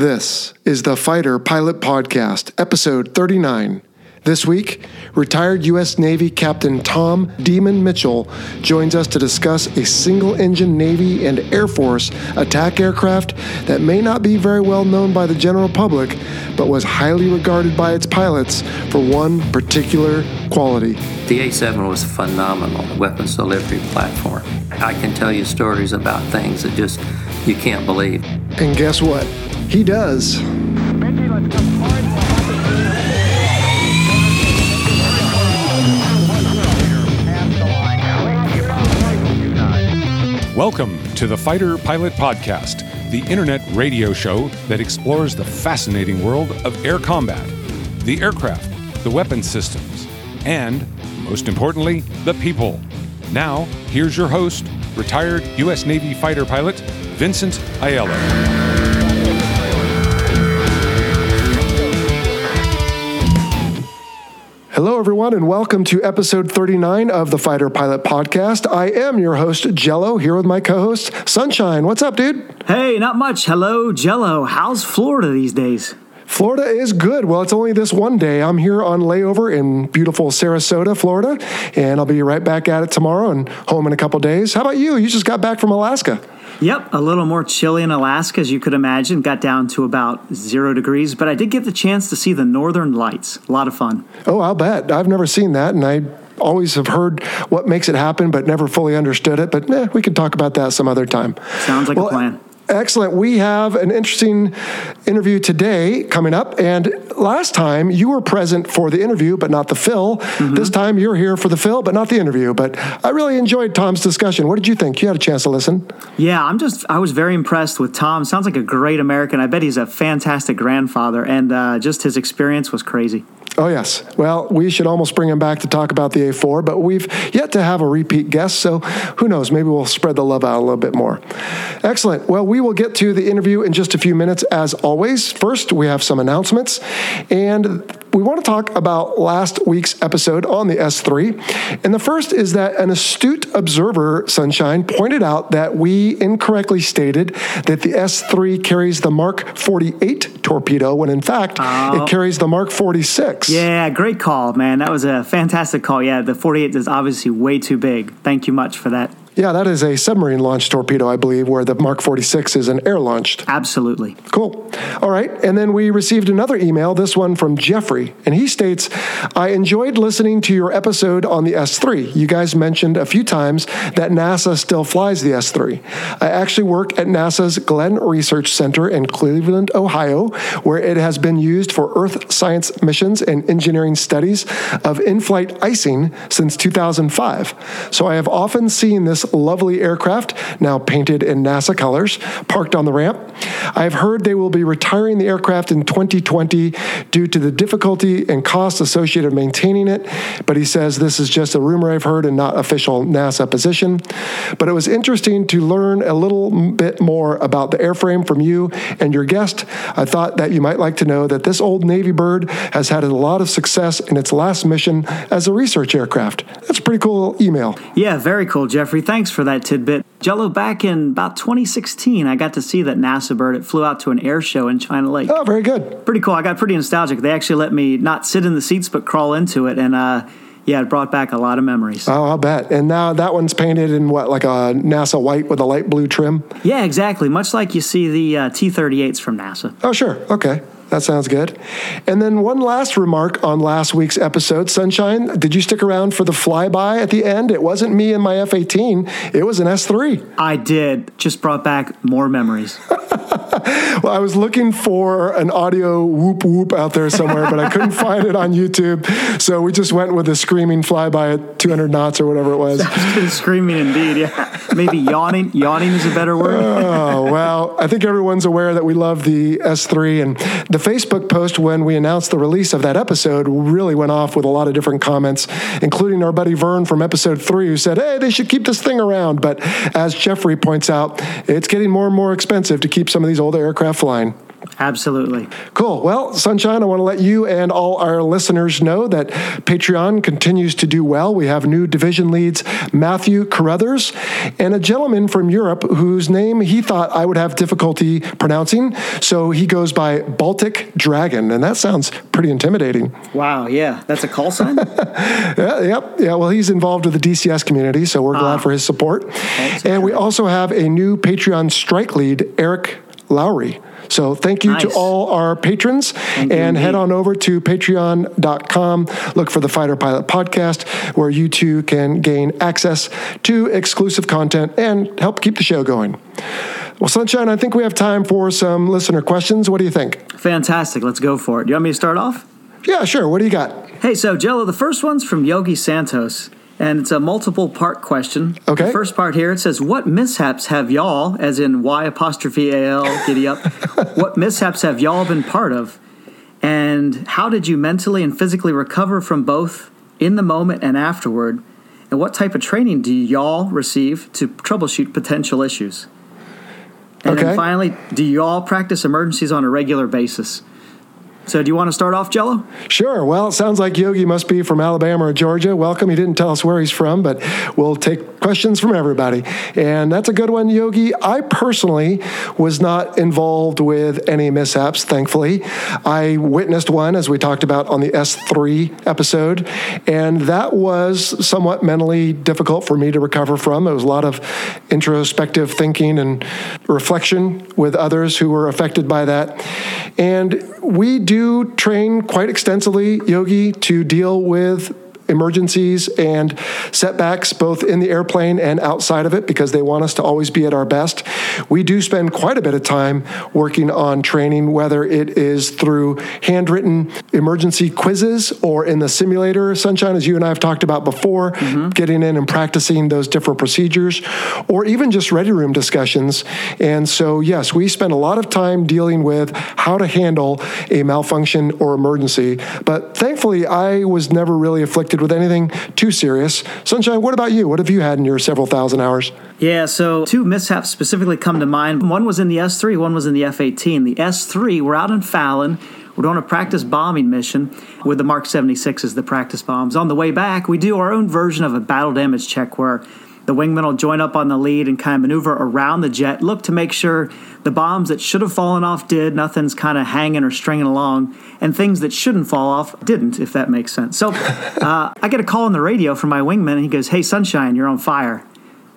This is the Fighter Pilot Podcast, episode 39. This week, retired U.S. Navy Captain Tom Demon Mitchell joins us to discuss a single engine Navy and Air Force attack aircraft that may not be very well known by the general public, but was highly regarded by its pilots for one particular quality. The A7 was a phenomenal weapons delivery platform. I can tell you stories about things that just you can't believe. And guess what? He does. Welcome to the Fighter Pilot Podcast, the internet radio show that explores the fascinating world of air combat, the aircraft, the weapon systems, and, most importantly, the people. Now, here's your host, retired U.S. Navy fighter pilot, Vincent Aiello. Hello, everyone, and welcome to episode 39 of the Fighter Pilot Podcast. I am your host, Jello, here with my co host, Sunshine. What's up, dude? Hey, not much. Hello, Jello. How's Florida these days? Florida is good. Well, it's only this one day. I'm here on layover in beautiful Sarasota, Florida, and I'll be right back at it tomorrow and home in a couple days. How about you? You just got back from Alaska. Yep, a little more chilly in Alaska, as you could imagine. Got down to about zero degrees, but I did get the chance to see the northern lights. A lot of fun. Oh, I'll bet. I've never seen that, and I always have heard what makes it happen, but never fully understood it. But eh, we can talk about that some other time. Sounds like well, a plan. Excellent. We have an interesting interview today coming up. And last time you were present for the interview, but not the fill. Mm-hmm. This time you're here for the fill, but not the interview. But I really enjoyed Tom's discussion. What did you think? You had a chance to listen. Yeah, I'm just, I was very impressed with Tom. Sounds like a great American. I bet he's a fantastic grandfather. And uh, just his experience was crazy. Oh, yes. Well, we should almost bring him back to talk about the A4, but we've yet to have a repeat guest, so who knows? Maybe we'll spread the love out a little bit more. Excellent. Well, we will get to the interview in just a few minutes, as always. First, we have some announcements, and we want to talk about last week's episode on the S3. And the first is that an astute observer, Sunshine, pointed out that we incorrectly stated that the S3 carries the Mark 48 torpedo, when in fact, oh. it carries the Mark 46. Yeah, great call, man. That was a fantastic call. Yeah, the 48 is obviously way too big. Thank you much for that. Yeah, that is a submarine launched torpedo, I believe, where the Mark 46 is an air launched. Absolutely. Cool. All right. And then we received another email, this one from Jeffrey. And he states I enjoyed listening to your episode on the S3. You guys mentioned a few times that NASA still flies the S3. I actually work at NASA's Glenn Research Center in Cleveland, Ohio, where it has been used for Earth science missions and engineering studies of in flight icing since 2005. So I have often seen this lovely aircraft, now painted in NASA colors, parked on the ramp. I've heard they will be retiring the aircraft in 2020 due to the difficulty and cost associated with maintaining it, but he says this is just a rumor I've heard and not official NASA position. But it was interesting to learn a little bit more about the airframe from you and your guest. I thought that you might like to know that this old Navy bird has had a lot of success in its last mission as a research aircraft. That's a pretty cool email. Yeah, very cool, Jeffrey. Thanks for that tidbit. Jello, back in about 2016, I got to see that NASA bird. It flew out to an air show in China Lake. Oh, very good. Pretty cool. I got pretty nostalgic. They actually let me not sit in the seats, but crawl into it. And, uh, yeah, it brought back a lot of memories. Oh, I'll bet. And now that one's painted in what, like a NASA white with a light blue trim? Yeah, exactly. Much like you see the uh, T 38s from NASA. Oh, sure. Okay. That sounds good. And then one last remark on last week's episode. Sunshine, did you stick around for the flyby at the end? It wasn't me and my F 18, it was an S3. I did. Just brought back more memories. well, I was looking for an audio whoop whoop out there somewhere, but I couldn't find it on YouTube. So we just went with a screaming flyby at 200 knots or whatever it was. screaming indeed. Yeah. Maybe yawning. Yawning is a better word. oh, well, I think everyone's aware that we love the S3 and the Facebook post when we announced the release of that episode really went off with a lot of different comments, including our buddy Vern from episode three, who said, hey, they should keep this thing around. But as Jeffrey points out, it's getting more and more expensive to keep some of these older aircraft flying. Absolutely. Cool. Well, Sunshine, I want to let you and all our listeners know that Patreon continues to do well. We have new division leads, Matthew Carruthers, and a gentleman from Europe whose name he thought I would have difficulty pronouncing. So he goes by Baltic Dragon, and that sounds pretty intimidating. Wow. Yeah. That's a call sign? yeah, yep. Yeah. Well, he's involved with the DCS community, so we're glad ah. for his support. And we also have a new Patreon strike lead, Eric Lowry. So thank you to all our patrons Thank and head on over to patreon.com. Look for the Fighter Pilot podcast where you too can gain access to exclusive content and help keep the show going. Well, Sunshine, I think we have time for some listener questions. What do you think? Fantastic. Let's go for it. Do you want me to start off? Yeah, sure. What do you got? Hey, so Jello, the first one's from Yogi Santos, and it's a multiple part question. Okay. The first part here it says, "What mishaps have y'all, as in Y apostrophe A L, giddy up? what mishaps have y'all been part of, and how did you mentally and physically recover from both in the moment and afterward? And what type of training do y'all receive to troubleshoot potential issues? And Okay. then finally, do y'all practice emergencies on a regular basis?" So, do you want to start off, Jello? Sure. Well, it sounds like Yogi must be from Alabama or Georgia. Welcome. He didn't tell us where he's from, but we'll take questions from everybody. And that's a good one, Yogi. I personally was not involved with any mishaps, thankfully. I witnessed one, as we talked about on the S3 episode, and that was somewhat mentally difficult for me to recover from. It was a lot of introspective thinking and reflection with others who were affected by that. And we do train quite extensively, Yogi, to deal with emergencies and setbacks both in the airplane and outside of it because they want us to always be at our best. We do spend quite a bit of time working on training, whether it is through handwritten emergency quizzes or in the simulator, Sunshine, as you and I have talked about before, mm-hmm. getting in and practicing those different procedures, or even just ready room discussions. And so, yes, we spend a lot of time dealing with how to handle a malfunction or emergency. But thankfully, I was never really afflicted with anything too serious. Sunshine, what about you? What have you had in your several thousand hours? Yeah, so two mishaps specifically come to mind. One was in the S3, one was in the F 18. The S3, we're out in Fallon. We're doing a practice bombing mission with the Mark 76s, the practice bombs. On the way back, we do our own version of a battle damage check where the wingman will join up on the lead and kind of maneuver around the jet, look to make sure the bombs that should have fallen off did, nothing's kind of hanging or stringing along, and things that shouldn't fall off didn't, if that makes sense. So uh, I get a call on the radio from my wingman, and he goes, Hey, Sunshine, you're on fire.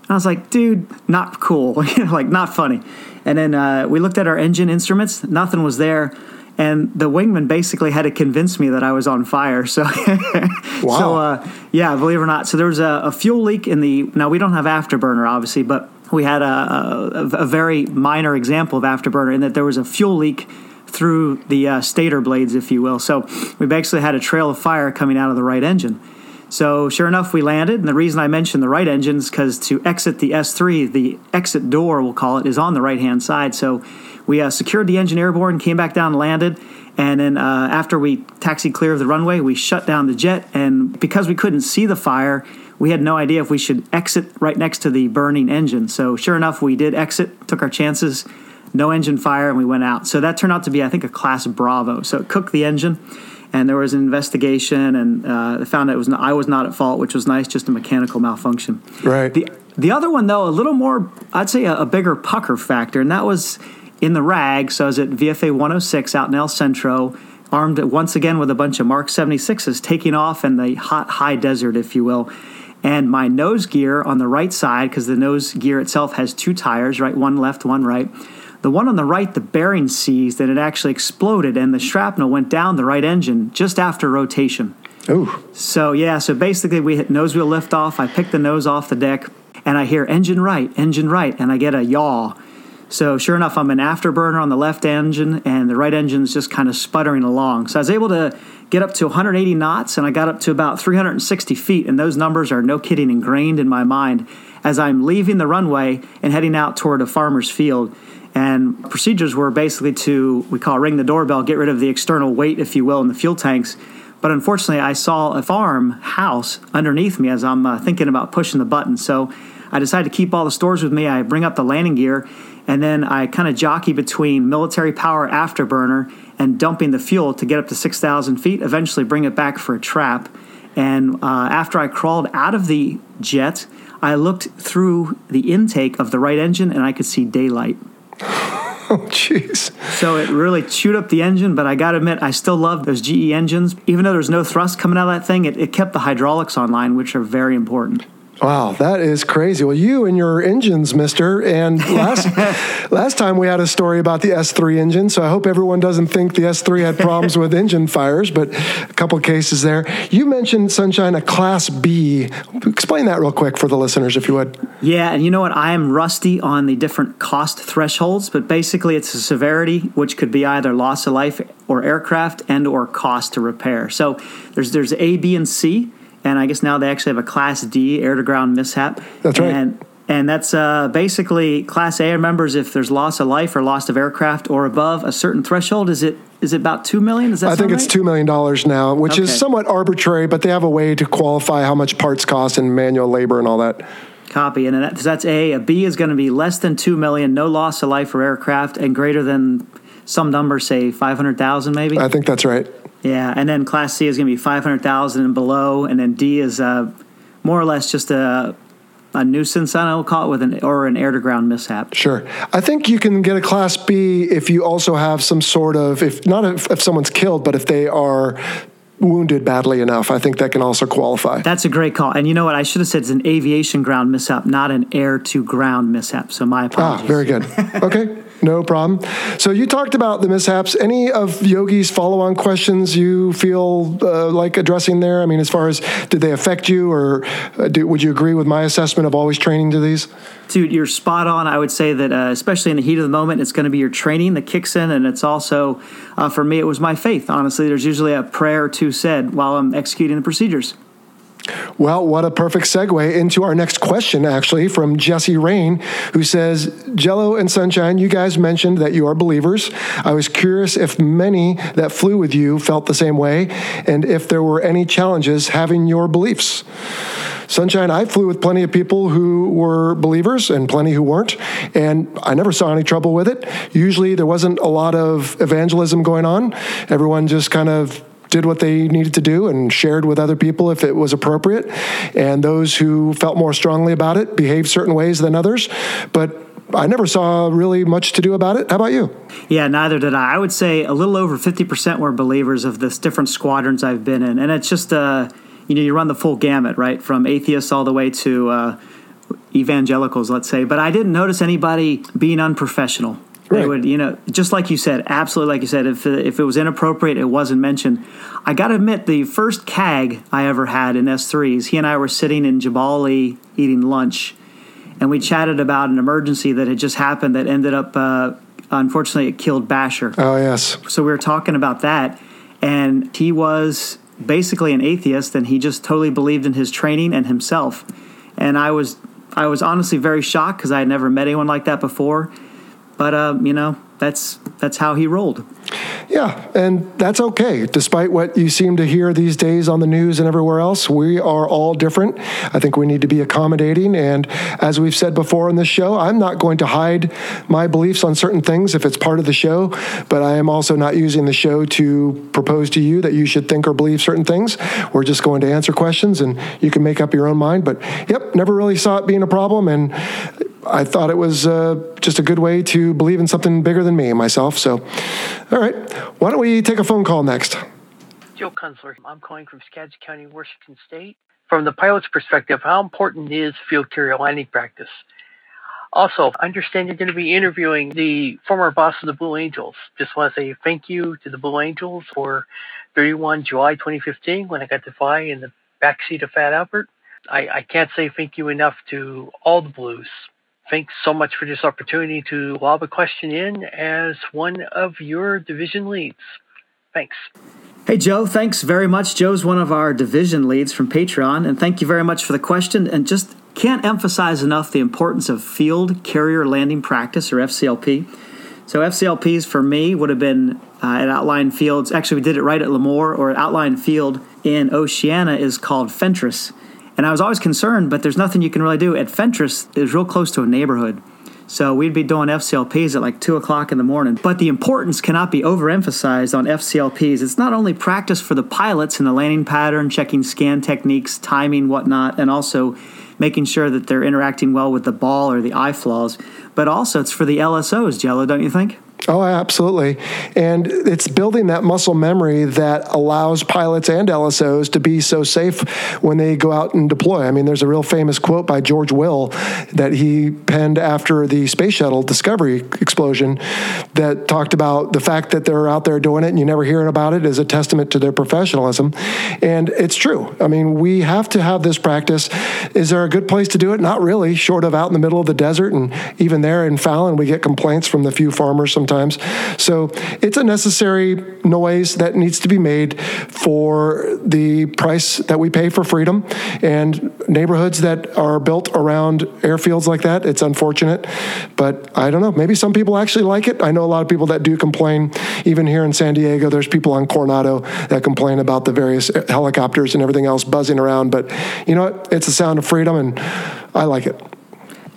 And I was like, dude, not cool, like not funny. And then uh, we looked at our engine instruments, nothing was there. And the wingman basically had to convince me that I was on fire. So, so uh, yeah, believe it or not. So there was a, a fuel leak in the. Now we don't have afterburner, obviously, but we had a, a, a very minor example of afterburner in that there was a fuel leak through the uh, stator blades, if you will. So we basically had a trail of fire coming out of the right engine. So sure enough, we landed. And the reason I mentioned the right engine is because to exit the S3, the exit door, we'll call it, is on the right hand side. So we uh, secured the engine airborne, came back down, and landed. And then uh, after we taxied clear of the runway, we shut down the jet. And because we couldn't see the fire, we had no idea if we should exit right next to the burning engine. So sure enough, we did exit, took our chances, no engine fire, and we went out. So that turned out to be, I think, a class Bravo. So it cooked the engine and there was an investigation, and uh, they found that it was not, I was not at fault, which was nice, just a mechanical malfunction. Right. The the other one though, a little more, I'd say a, a bigger pucker factor, and that was in the RAG. So I was at VFA 106 out in El Centro, armed once again with a bunch of Mark 76s, taking off in the hot high desert, if you will. And my nose gear on the right side, because the nose gear itself has two tires, right, one left, one right. The one on the right, the bearing seized and it actually exploded, and the shrapnel went down the right engine just after rotation. Ooh. So, yeah, so basically we hit nose wheel lift off. I pick the nose off the deck, and I hear engine right, engine right, and I get a yaw. So, sure enough, I'm an afterburner on the left engine, and the right engine's just kind of sputtering along. So, I was able to get up to 180 knots, and I got up to about 360 feet, and those numbers are no kidding ingrained in my mind as I'm leaving the runway and heading out toward a farmer's field. And procedures were basically to, we call ring the doorbell, get rid of the external weight, if you will, in the fuel tanks. But unfortunately, I saw a farm house underneath me as I'm uh, thinking about pushing the button. So I decided to keep all the stores with me. I bring up the landing gear, and then I kind of jockey between military power afterburner and dumping the fuel to get up to 6,000 feet, eventually bring it back for a trap. And uh, after I crawled out of the jet, I looked through the intake of the right engine and I could see daylight. Oh, jeez. So it really chewed up the engine, but I got to admit, I still love those GE engines. Even though there's no thrust coming out of that thing, it, it kept the hydraulics online, which are very important. Wow, that is crazy. Well, you and your engines, Mister. And last last time we had a story about the S3 engine, so I hope everyone doesn't think the S3 had problems with engine fires, but a couple cases there. You mentioned Sunshine a Class B. Explain that real quick for the listeners, if you would. Yeah, and you know what? I am rusty on the different cost thresholds, but basically it's a severity which could be either loss of life or aircraft and or cost to repair. So there's there's A, B, and C and I guess now they actually have a Class D air to ground mishap. That's right. And, and that's uh, basically Class A remembers if there's loss of life or loss of aircraft or above a certain threshold. Is it is it about two million? Is that I think right? it's two million dollars now, which Okay. is somewhat arbitrary, but they have a way to qualify how much parts cost and manual labor and all that. Copy, and that, that's A. A B is going to be less than two million, no loss of life or aircraft, and greater than some number, say five hundred thousand, maybe. I think that's right. yeah, and then Class C is going to be five hundred thousand and below, and then D is uh, more or less just a a nuisance. I we'll call it with an or an air to ground mishap. Sure. I think you can get a Class B if you also have some sort of, if not if, if someone's killed, but if they are wounded badly enough. I think that can also qualify. That's a great call. And you know what? I should have said it's an aviation ground mishap, not an air to ground mishap. So my apologies. Ah, very good. Okay, no problem. So you talked about the mishaps. Any of Yogi's follow-on questions you feel uh, like addressing there? I mean, as far as did they affect you, or uh, do, would you agree with my assessment of always training to these? Dude, you're spot on. I would say that, uh, especially in the heat of the moment, it's going to be your training that kicks in, and it's also, uh, for me, it was my faith. Honestly, there's usually a prayer or two said while I'm executing the procedures. Well, what a perfect segue into our next question, actually, from Jesse Rain, who says, Jello and Sunshine, you guys mentioned that you are believers. I was curious if many that flew with you felt the same way, and if there were any challenges having your beliefs. Sunshine, I flew with plenty of people who were believers and plenty who weren't, and I never saw any trouble with it. Usually there wasn't a lot of evangelism going on. Everyone just kind of did what they needed to do and shared with other people if it was appropriate. And those who felt more strongly about it behaved certain ways than others. But I never saw really much to do about it. How about you? Yeah, neither did I. I would say a little over 50% were believers of this different squadrons I've been in. And it's just, uh, you know, you run the full gamut, right? From atheists all the way to uh, evangelicals, let's say. But I didn't notice anybody being unprofessional. They would, you know, just like you said, absolutely like you said, if, if it was inappropriate, it wasn't mentioned. I got to admit, the first CAG I ever had in S3s, he and I were sitting in Jebel Ali eating lunch, and we chatted about an emergency that had just happened that ended up, uh, unfortunately, it killed Basher. Oh, yes. So we were talking about that, and he was basically an atheist, and he just totally believed in his training and himself. And I was, I was honestly very shocked because I had never met anyone like that before. But uh, you know, that's that's how he rolled. Yeah, and that's okay. Despite what you seem to hear these days on the news and everywhere else, we are all different. I think we need to be accommodating. And as we've said before in this show, I'm not going to hide my beliefs on certain things if it's part of the show, but I am also not using the show to propose to you that you should think or believe certain things. We're just going to answer questions and you can make up your own mind. But yep, never really saw it being a problem. And I thought it was uh, just a good way to believe in something bigger than me and myself. So, all right, why don't we take a phone call next? Joe Kunzler. I'm calling from Skagit County, Washington State. From the pilot's perspective, how important is field carrier landing practice? Also, I understand you're going to be interviewing the former boss of the Blue Angels. Just want to say thank you to the Blue Angels for 31 July 2015 when I got to fly in the backseat of Fat Albert. I, I can't say thank you enough to all the Blues. Thanks so much for this opportunity to lob a question in as one of your division leads. Thanks. Hey Joe, thanks very much. Joe's one of our division leads from Patreon, and thank you very much for the question. And just can't emphasize enough the importance of field carrier landing practice or FCLP. So FCLPs for me would have been uh, at outline fields. Actually, we did it right at Lemoore or outline field in Oceana is called Fentress. And I was always concerned, but there's nothing you can really do. At Fentress, it was real close to a neighborhood. So we'd be doing FCLPs at like 2 o'clock in the morning. But the importance cannot be overemphasized on FCLPs. It's not only practice for the pilots in the landing pattern, checking scan techniques, timing, whatnot, and also making sure that they're interacting well with the ball or the IFLOLS, but also it's for the LSOs, Jello, don't you think? Oh, absolutely. And it's building that muscle memory that allows pilots and LSOs to be so safe when they go out and deploy. I mean, there's a real famous quote by George Will that he penned after the space shuttle Discovery explosion that talked about the fact that they're out there doing it and you never hear about it is a testament to their professionalism. And it's true. I mean, we have to have this practice. Is there a good place to do it? Not really, short of out in the middle of the desert. And even there in Fallon, we get complaints from the few farmers sometimes sometimes. So it's a necessary noise that needs to be made for the price that we pay for freedom and neighborhoods that are built around airfields like that. It's unfortunate, but I don't know. Maybe some people actually like it. I know a lot of people that do complain. Even here in San Diego, there's people on Coronado that complain about the various helicopters and everything else buzzing around. But you know what? It's a sound of freedom, and I like it.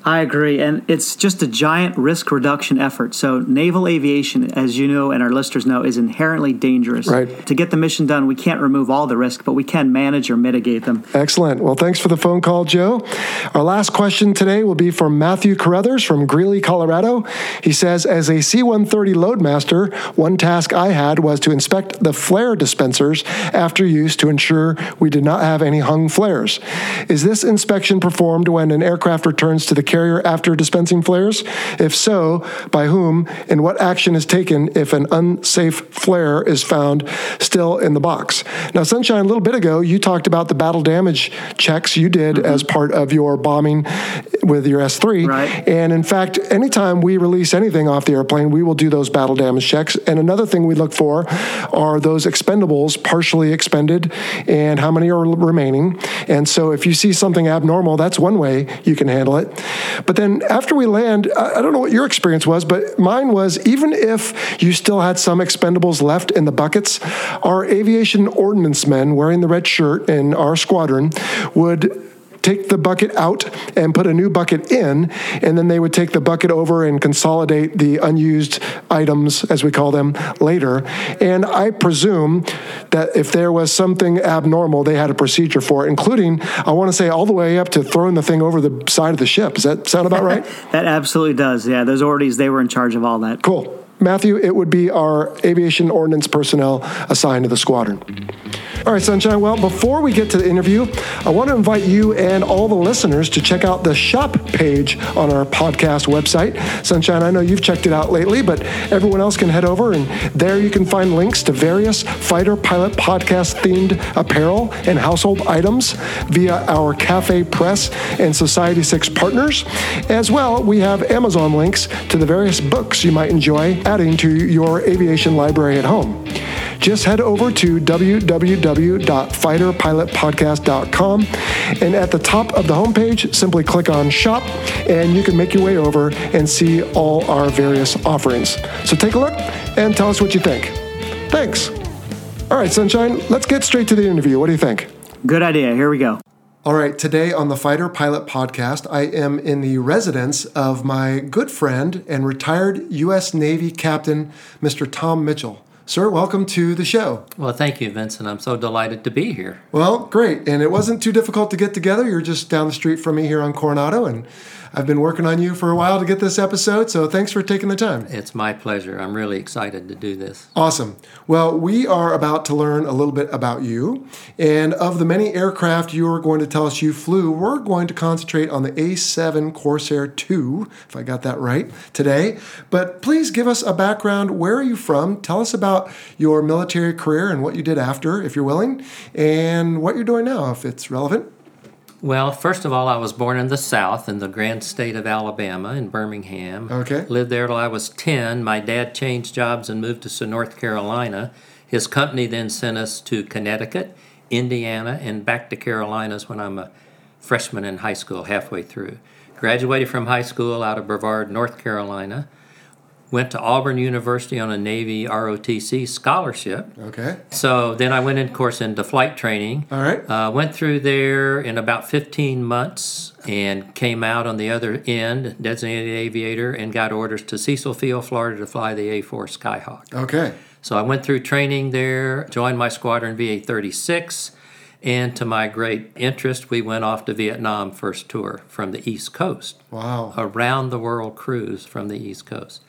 I agree. And it's just a giant risk reduction effort. So, naval aviation, as you know and our listeners know, is inherently dangerous. Right. To get the mission done, we can't remove all the risk, but we can manage or mitigate them. Excellent. Well, thanks for the phone call, Joe. Our last question today will be from Matthew Carruthers from Greeley, Colorado. He says, As a C 130 loadmaster, one task I had was to inspect the flare dispensers after use to ensure we did not have any hung flares. Is this inspection performed when an aircraft returns to the carrier after dispensing flares? If so, by whom and what action is taken if an unsafe flare is found still in the box? Now, Sunshine, a little bit ago, you talked about the battle damage checks you did mm-hmm. as part of your bombing with your S3. Right. And in fact, anytime we release anything off the airplane, we will do those battle damage checks. And another thing we look for are those expendables partially expended and how many are remaining. And so if you see something abnormal, that's one way you can handle it. But then after we land, I don't know what your experience was, but mine was even if you still had some expendables left in the buckets, our aviation ordnance men wearing the red shirt in our squadron would take the bucket out and put a new bucket in, and then they would take the bucket over and consolidate the unused items, as we call them, later. And I presume that if there was something abnormal, they had a procedure for it, including, I want to say, all the way up to throwing the thing over the side of the ship. Does that sound about right? that absolutely does. Yeah, those ordies, they were in charge of all that. Cool. Matthew, it would be our aviation ordnance personnel assigned to the squadron. All right, Sunshine. Well, before we get to the interview, I want to invite you and all the listeners to check out the shop page on our podcast website. Sunshine, I know you've checked it out lately, but everyone else can head over, and there you can find links to various Fighter Pilot podcast themed apparel and household items via our Cafe Press and Society 6 partners. As well, we have Amazon links to the various books you might enjoy adding to your aviation library at home. Just head over to www.fighterpilotpodcast.com and at the top of the homepage, simply click on Shop and you can make your way over and see all our various offerings. So take a look and tell us what you think. Thanks. All right, Sunshine, let's get straight to the interview. What do you think? Good idea. Here we go. All right, today on the Fighter Pilot Podcast, I am in the residence of my good friend and retired U.S. Navy Captain, Mr. Tom Mitchell. Sir, welcome to the show. Well, thank you, Vincent. I'm so delighted to be here. Well, great. And it wasn't too difficult to get together. You're just down the street from me here on Coronado, and I've been working on you for a while to get this episode, so thanks for taking the time. It's my pleasure. I'm really excited to do this. Awesome. Well, we are about to learn a little bit about you. And of the many aircraft you are going to tell us you flew, we're going to concentrate on the A7 Corsair 2, if I got that right, today. But please give us a background. Where are you from? Tell us about your military career and what you did after, if you're willing, and what you're doing now, if it's relevant. Well, first of all, I was born in the South, in the grand state of Alabama, in Birmingham. Okay. Lived there till I was 10. My dad changed jobs and moved to North Carolina. His company then sent us to Connecticut, Indiana, and back to Carolinas when I'm a freshman in high school, halfway through. Graduated from high school out of Brevard, North Carolina. Went to Auburn University on a Navy ROTC scholarship. Okay. So then I went, in, of course, into flight training. All right. Uh, went through there in about 15 months and came out on the other end, designated aviator, and got orders to Cecil Field, Florida to fly the A 4 Skyhawk. Okay. So I went through training there, joined my squadron VA 36, and to my great interest, we went off to Vietnam first tour from the East Coast, Wow. around the world cruise from the East Coast.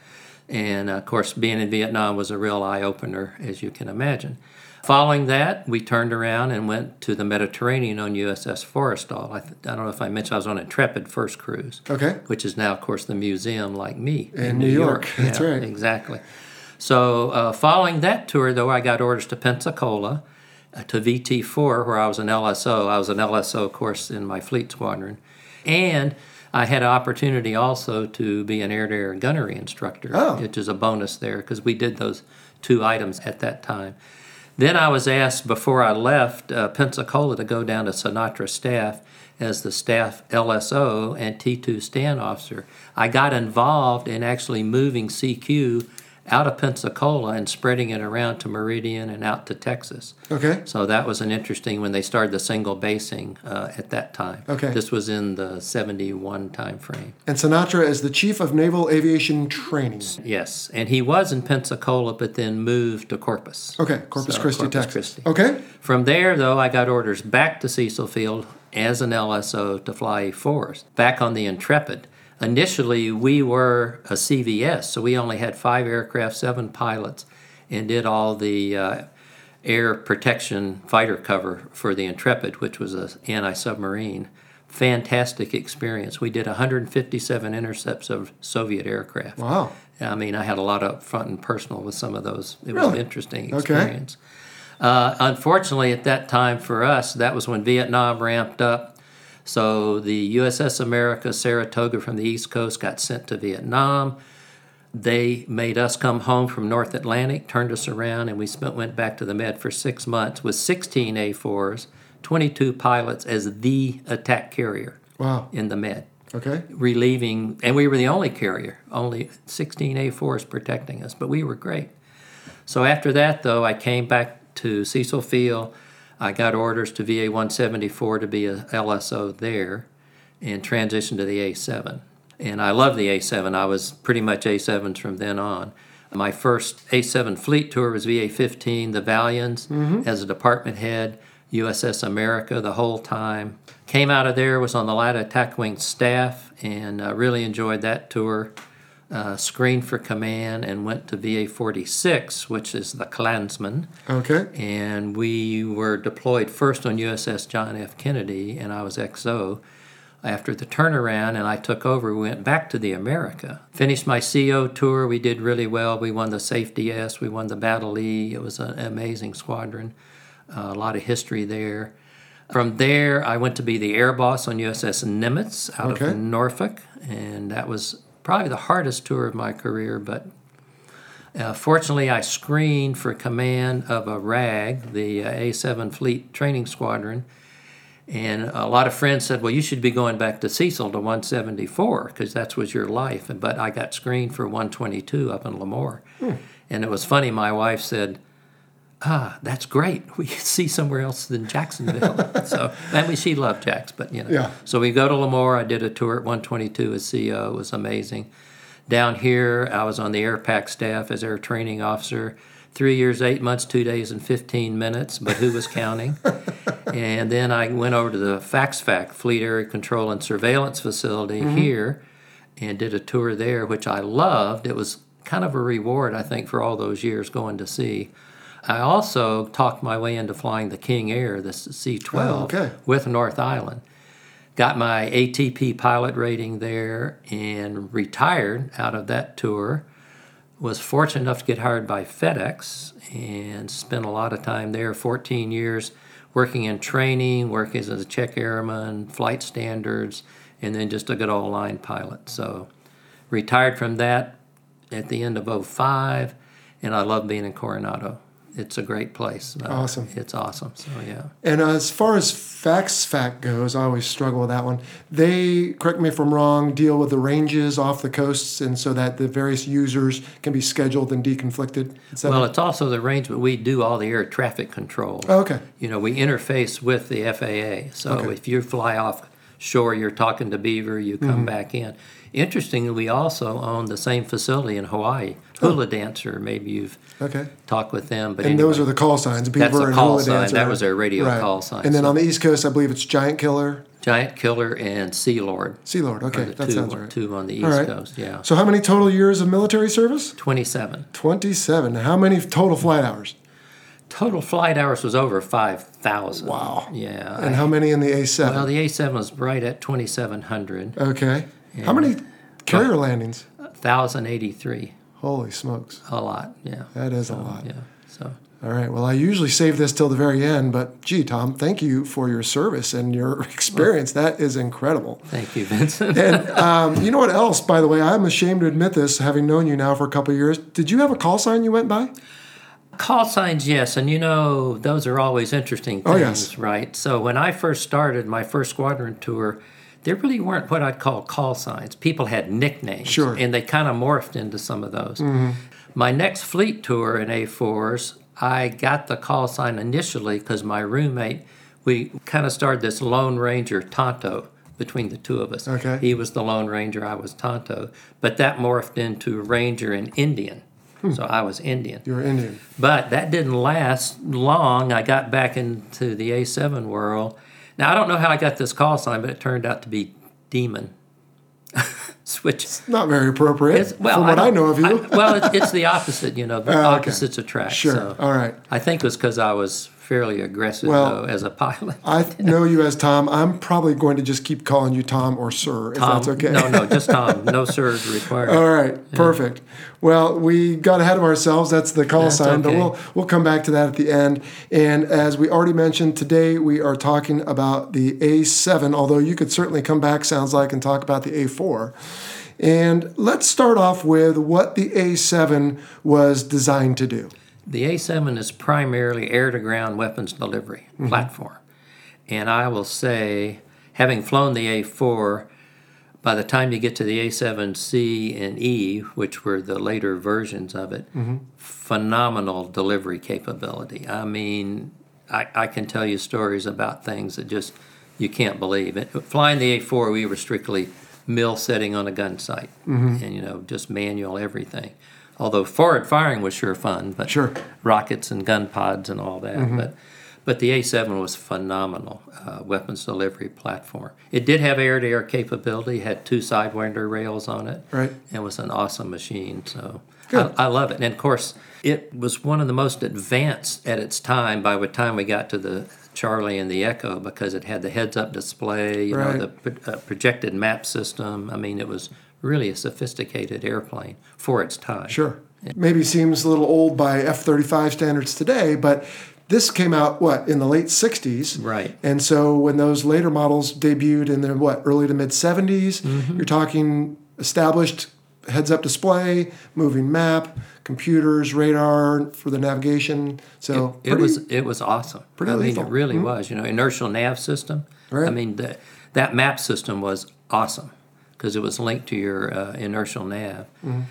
And of course, being in Vietnam was a real eye opener, as you can imagine. Following that, we turned around and went to the Mediterranean on USS Forrestal. I, th- I don't know if I mentioned I was on Intrepid first cruise Okay. which is now, of course, the museum like me In New York. That's Yeah, right. Exactly. So, uh, following that tour, though, I got orders to Pensacola, uh, to VT4, where I was an LSO. I was an LSO, of course, in my fleet squadron. And I had an opportunity also to be an air to air gunnery instructor, Oh. which is a bonus there because we did those two items at that time. Then I was asked before I left uh, Pensacola to go down to CNATRA staff as the staff LSO and T2 stand officer. I got involved in actually moving CQ out of Pensacola and spreading it around to Meridian and out to Texas. Okay. So that was an interesting when they started the single basing uh, at that time. Okay. This was in the 71 time frame. And CNATRA is the chief of naval aviation training. Yes, and he was in Pensacola, but then moved to Corpus. Okay. Corpus So, Christi, Corpus Texas. Christi. Okay. From there, though, I got orders back to Cecil Field as an LSO to fly A4s, back on the Intrepid. Initially, we were a CVS, so we only had five aircraft, seven pilots, and did all the uh, air protection fighter cover for the Intrepid, which was an anti submarine. Fantastic experience. We did 157 intercepts of Soviet aircraft. Wow. I mean, I had a lot up front and personal with some of those. It was Really? an interesting Okay. experience. Uh, unfortunately, at that time for us, that was when Vietnam ramped up. So the USS America Saratoga from the East Coast got sent to Vietnam. They made us come home from North Atlantic, turned us around, and we spent went back to the Med for six months with 16 A4s, 22 pilots as the attack carrier Wow. in the Med Okay. relieving, and we were the only carrier, only 16 A4s protecting us, but we were great. So after that, though, I came back to Cecil Field. I got orders to VA 174 to be a LSO there and transitioned to the A7. And I love the A7. I was pretty much A7s from then on. My first A7 fleet tour was VA 15, the Valiants, as a department head, USS America the whole time. Came out of there, was on the Light Attack Wing staff, and uh, really enjoyed that tour. Uh, screened for command and went to VA 46, which is the Clansmen. Okay. And we were deployed first on USS John F. Kennedy, and I was XO. After the turnaround, and I took over, we went back to the America. Finished my CO tour. We did really well. We won the Safety S, we won the Battle E. It was an amazing squadron. Uh, a lot of history there. From there, I went to be the air boss on USS Nimitz out Okay. of Norfolk, and that was probably the hardest tour of my career, but uh, fortunately, I screened for command of a RAG, the uh, A7 Fleet Training Squadron, and a lot of friends said, "Well, you should be going back to Cecil to 174 because that was your life." But I got screened for 122 up in Lemoore, and it was funny. My wife said, "Ah, that's great. We see somewhere else than Jacksonville." so, I mean, she loved Jacks, but you know. Yeah. So we go to Lemoore. I did a tour at 122 as CO. It was amazing. Down here, I was on the AirPac staff as air training officer. Three years, eight months, two days, and 15 minutes, but who was counting? and then I went over to the FACSFAC, Fleet Area Control and Surveillance Facility here, and did a tour there, which I loved. It was kind of a reward, I think, for all those years going to sea. I also talked my way into flying the King Air, the C 12, Oh, okay. with North Island. Got my ATP pilot rating there and retired out of that tour. Was fortunate enough to get hired by FedEx and spent a lot of time there 14 years working in training, working as a check airman, flight standards, and then just a good old line pilot. So retired from that at the end of 05 and I love being in Coronado. It's a great place. Uh, Awesome. It's awesome. So yeah. And as far as FACSFAC goes, I always struggle with that one. They, correct me if I'm wrong, deal with the ranges off the coasts, and so that the various users can be scheduled and deconflicted. Well, it's also the range, but We do all the air traffic control. Oh, okay. You know, we interface with the FAA. So Okay. if you fly off shore, you're talking to Beaver, you Mm-hmm. come back in. Interestingly, we also own the same facility in Hawaii. Hula oh. Dancer, maybe you've Okay. talked with them. But And anyway, those are the call signs. Beaver That's a and call Hula sign. Dancer. That was our radio Right. call sign, And then so- on the East Coast, I believe it's Giant Killer, Giant Killer and Sea Lord. Sea Lord. Okay, that two, sounds right. Two on the East right. Coast, yeah. So, how many total years of military service? 27. 27. How many total flight hours? Total flight hours was over 5,000. Wow. Yeah. And how many in the A7? well, the A7 was right at 2,700. okay. How many carrier landings? 1,083. Holy smokes. A lot, yeah. That is a lot. Yeah. So All right. Well, I usually save this till the very end, but gee, Tom, thank you for your service and your experience. That is incredible. thank you, Vincent. And um, you know what else, by the way? I'm ashamed to admit this, having known you now for a couple of years. Did you have a call sign you went by? Call signs, yes, and you know those are always interesting things, Oh, yes. right? So when I first started my first squadron tour, there really weren't what I'd call call signs. People had nicknames, Sure. and they kind of morphed into some of those. Mm-hmm. My next fleet tour in A4s, I got the call sign initially because my roommate, we kind of started this Lone Ranger Tonto between the two of us. Okay. He was the Lone Ranger, I was Tonto, but that morphed into Ranger and Indian. Hmm. So I was Indian. You were Indian. But that didn't last long. I got back into the A7 world. Now, I don't know how I got this call sign, but it turned out to be Demon. Which, Not very appropriate is, well, from what I, know of you. I- well, it, it's the opposite, you know, the oh, okay. opposites attract. Sure. So All right. I think it was because I was fairly aggressive, Well, though, as a pilot. I know you as Tom. I'm probably going to just keep calling you Tom or Sir, if Tom, that's okay. No, no, just Tom. No sirs required. All right, perfect. Well, we got ahead of ourselves. That's the call That's sign, but we'll we'll come back to that at the end. And as we already mentioned, today we are talking about the A7. Although you could certainly come back, sounds like, and talk about the A4. And let's start off with what the A7 was designed to do. The A7 is primarily air to ground weapons delivery mm-hmm. platform. And I will say, having flown the A4, by the time you get to the A7C and E, which were the later versions of it, mm-hmm. phenomenal delivery capability. I mean, I, I can tell you stories about things that just you can't believe. It, flying the A4, we were strictly mill setting on a gun site, mm-hmm. and you know, just manual everything. Although forward firing was sure fun, but Sure. rockets and gun pods and all that. But but the A7 was phenomenal uh, weapons delivery platform. It did have air-to-air capability, had two sidewinder rails on it, Right. and was an awesome machine. So Good. I, I love it. And of course, it was one of the most advanced at its time. By the time we got to the Charlie and the Echo, because it had the heads-up display, you Right. know, the pro- uh, projected map system. I mean, it was really a sophisticated airplane for its time. Sure. Maybe seems a little old by F 35 standards today, but this came out, what, in the late 60s? Right. And so when those later models debuted in the, what, early to mid 70s, Mm-hmm. you're talking established heads up display, moving map, computers, radar for the navigation. So it pretty- was it was awesome. pretty I mean, lethal. it really was. You know, inertial nav system. Right. I mean, the, that map system was awesome because it was linked to your uh, inertial nav, Mm-hmm.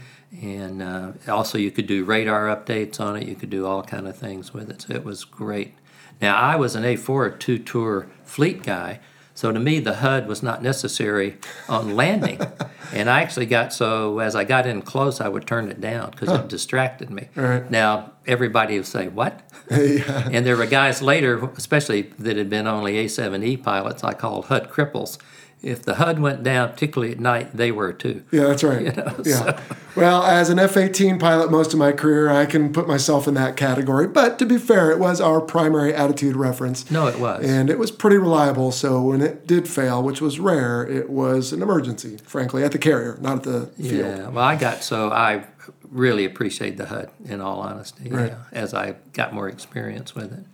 and uh, also you could do radar updates on it. You could do all kind of things with it. So it was great. Now I was an A4 two tour fleet guy. So to me, the HUD was not necessary on landing, and I actually got so as I got in close, I would turn it down because it distracted me. Right. Now everybody would say, "What?" yeah. And there were guys later, especially that had been only A7E pilots, I called HUD cripples. If the HUD went down, particularly at night, they were too. Yeah, that's right. You know, yeah. Well, as an F 18 pilot most of my career, I can put myself in that category. But to be fair, it was our primary attitude reference. No, it was. And it was pretty reliable. So when it did fail, which was rare, it was an emergency, frankly, at the carrier, not at the field. yeah, well, I got so I really appreciate the HUD, in all honesty, Right. yeah, as I got more experience with it.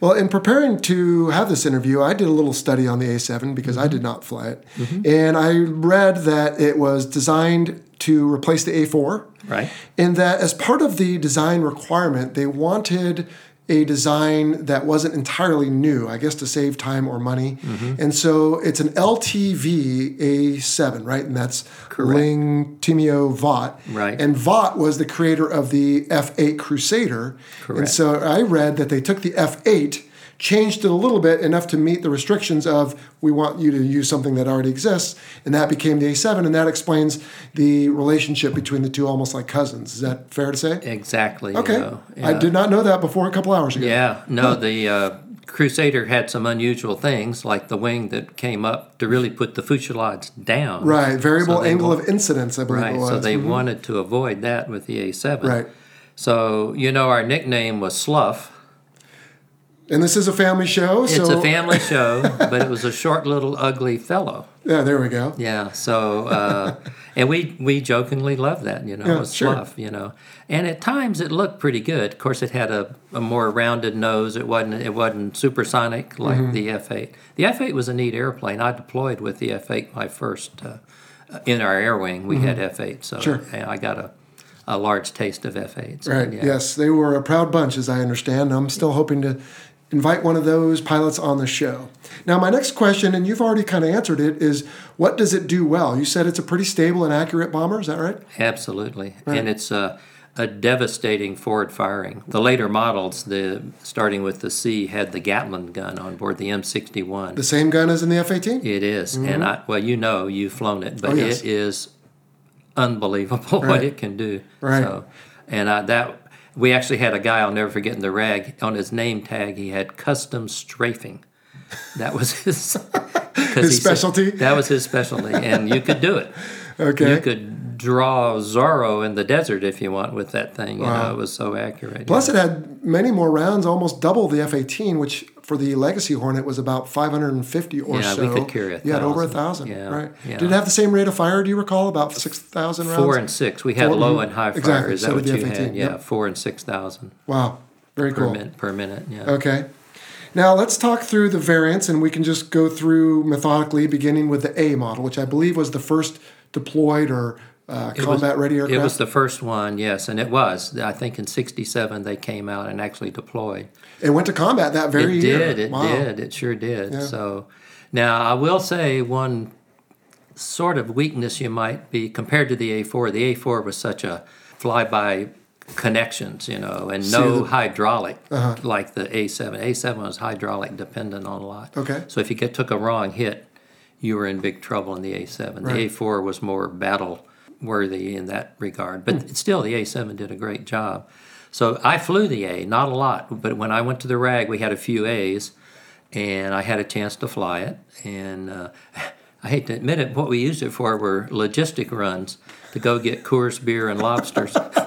Well, in preparing to have this interview, I did a little study on the A7 because I did mm-hmm. not fly it. Mm-hmm. And I read that it was designed to replace the A4. Right. In that, as part of the design requirement, they wanted a design that wasn't entirely new, I guess to save time or money. Mm-hmm. And so it's an LTV A7, right? And that's Ling Temco Vought. Right. And Vought was the creator of the F8 Crusader. And Correct. so I read that they took the F8, changed it a little bit enough to meet the restrictions of we want you to use something that already exists, and that became the A7, and that explains the relationship between the two almost like cousins. Is that fair to say? Exactly. you Okay. know, I did not know that before a couple hours ago. Yeah, no, the uh, Crusader had some unusual things, like the wing that came up to really put the fuselage down. Right. Variable So angle of incidence, I believe Right, it was. so they Mhm. wanted to avoid that with the A7. Right. So, you know, our nickname was SLUF. And this is a family show, so It's a family show, but it was a short little ugly fellow. yeah, there we go. Yeah. So, uh, and we we jokingly loved that, you know, Yeah, a sure. SLUF, you know, and at times it looked pretty good. Of course, it had a, a more rounded nose. It wasn't it wasn't supersonic like Mm-hmm. the F8. The F8 was a neat airplane. I deployed with the F8 my first uh, in our air wing. We had F8, so Mm-hmm. Sure. I got a a large taste of F8s. Right. Yeah. Yes, they were a proud bunch, as I understand. I'm still hoping to invite one of those pilots on the show. Now, my next question, and you've already kind of answered it, is what does it do well? You said it's a pretty stable and accurate bomber. Is that right? Absolutely, and it's a, a devastating forward firing. The later models, the starting with the C, had the Gatling gun on board the M61. The same gun as in the F-18. It is, and I well, you know, you've flown it, but Mm-hmm. Oh, yes. it is unbelievable Right. what it can do. Right. So, and I, that we actually had a guy I'll never forget in the rag on his name tag. He had custom strafing. That was his His he said- specialty? that was his specialty, and you could do it. Okay. You could draw Zorro in the desert if you want with that thing. You know, it was so accurate. Plus, yeah. it had many more rounds, almost double the F-18, which for the Legacy Hornet was about 550 or Yeah, so. we could carry You had over a thousand. thousand. Yeah, Right. yeah. Did it have the same rate of fire? Do you recall about 6,000 rounds? four and six. We had Four- low mm-hmm. and high fire. exactly, Is so that what the you F-18, had? Yeah, yep. four and six thousand Wow. Very per cool. minute. Per minute. Yeah. Okay. Now let's talk through the variants, and we can just go through methodically, beginning with the A model, which I believe was the first deployed or uh, It was- combat ready aircraft. It was the first one, yes, and it was. I think in '67 they came out and actually deployed. It went to combat that very it year. did. It Wow. did. It sure did. So now I will say one sort of weakness you might be compared to the A4. The A4 was such a flyby connections, you know, and no the- Uh-huh. hydraulic like the A7. A7 was hydraulic dependent on a lot. Okay. So if you get took a wrong hit, you were in big trouble in the A7. Right. The A4 was more battle worthy in that regard, but Hmm. still the A7 did a great job. So I flew the A, not a lot, but when I went to the RAG, we had a few A's, and I had a chance to fly it. And uh, I hate to admit it, what we used it for were logistic runs to go get Coors beer and lobsters,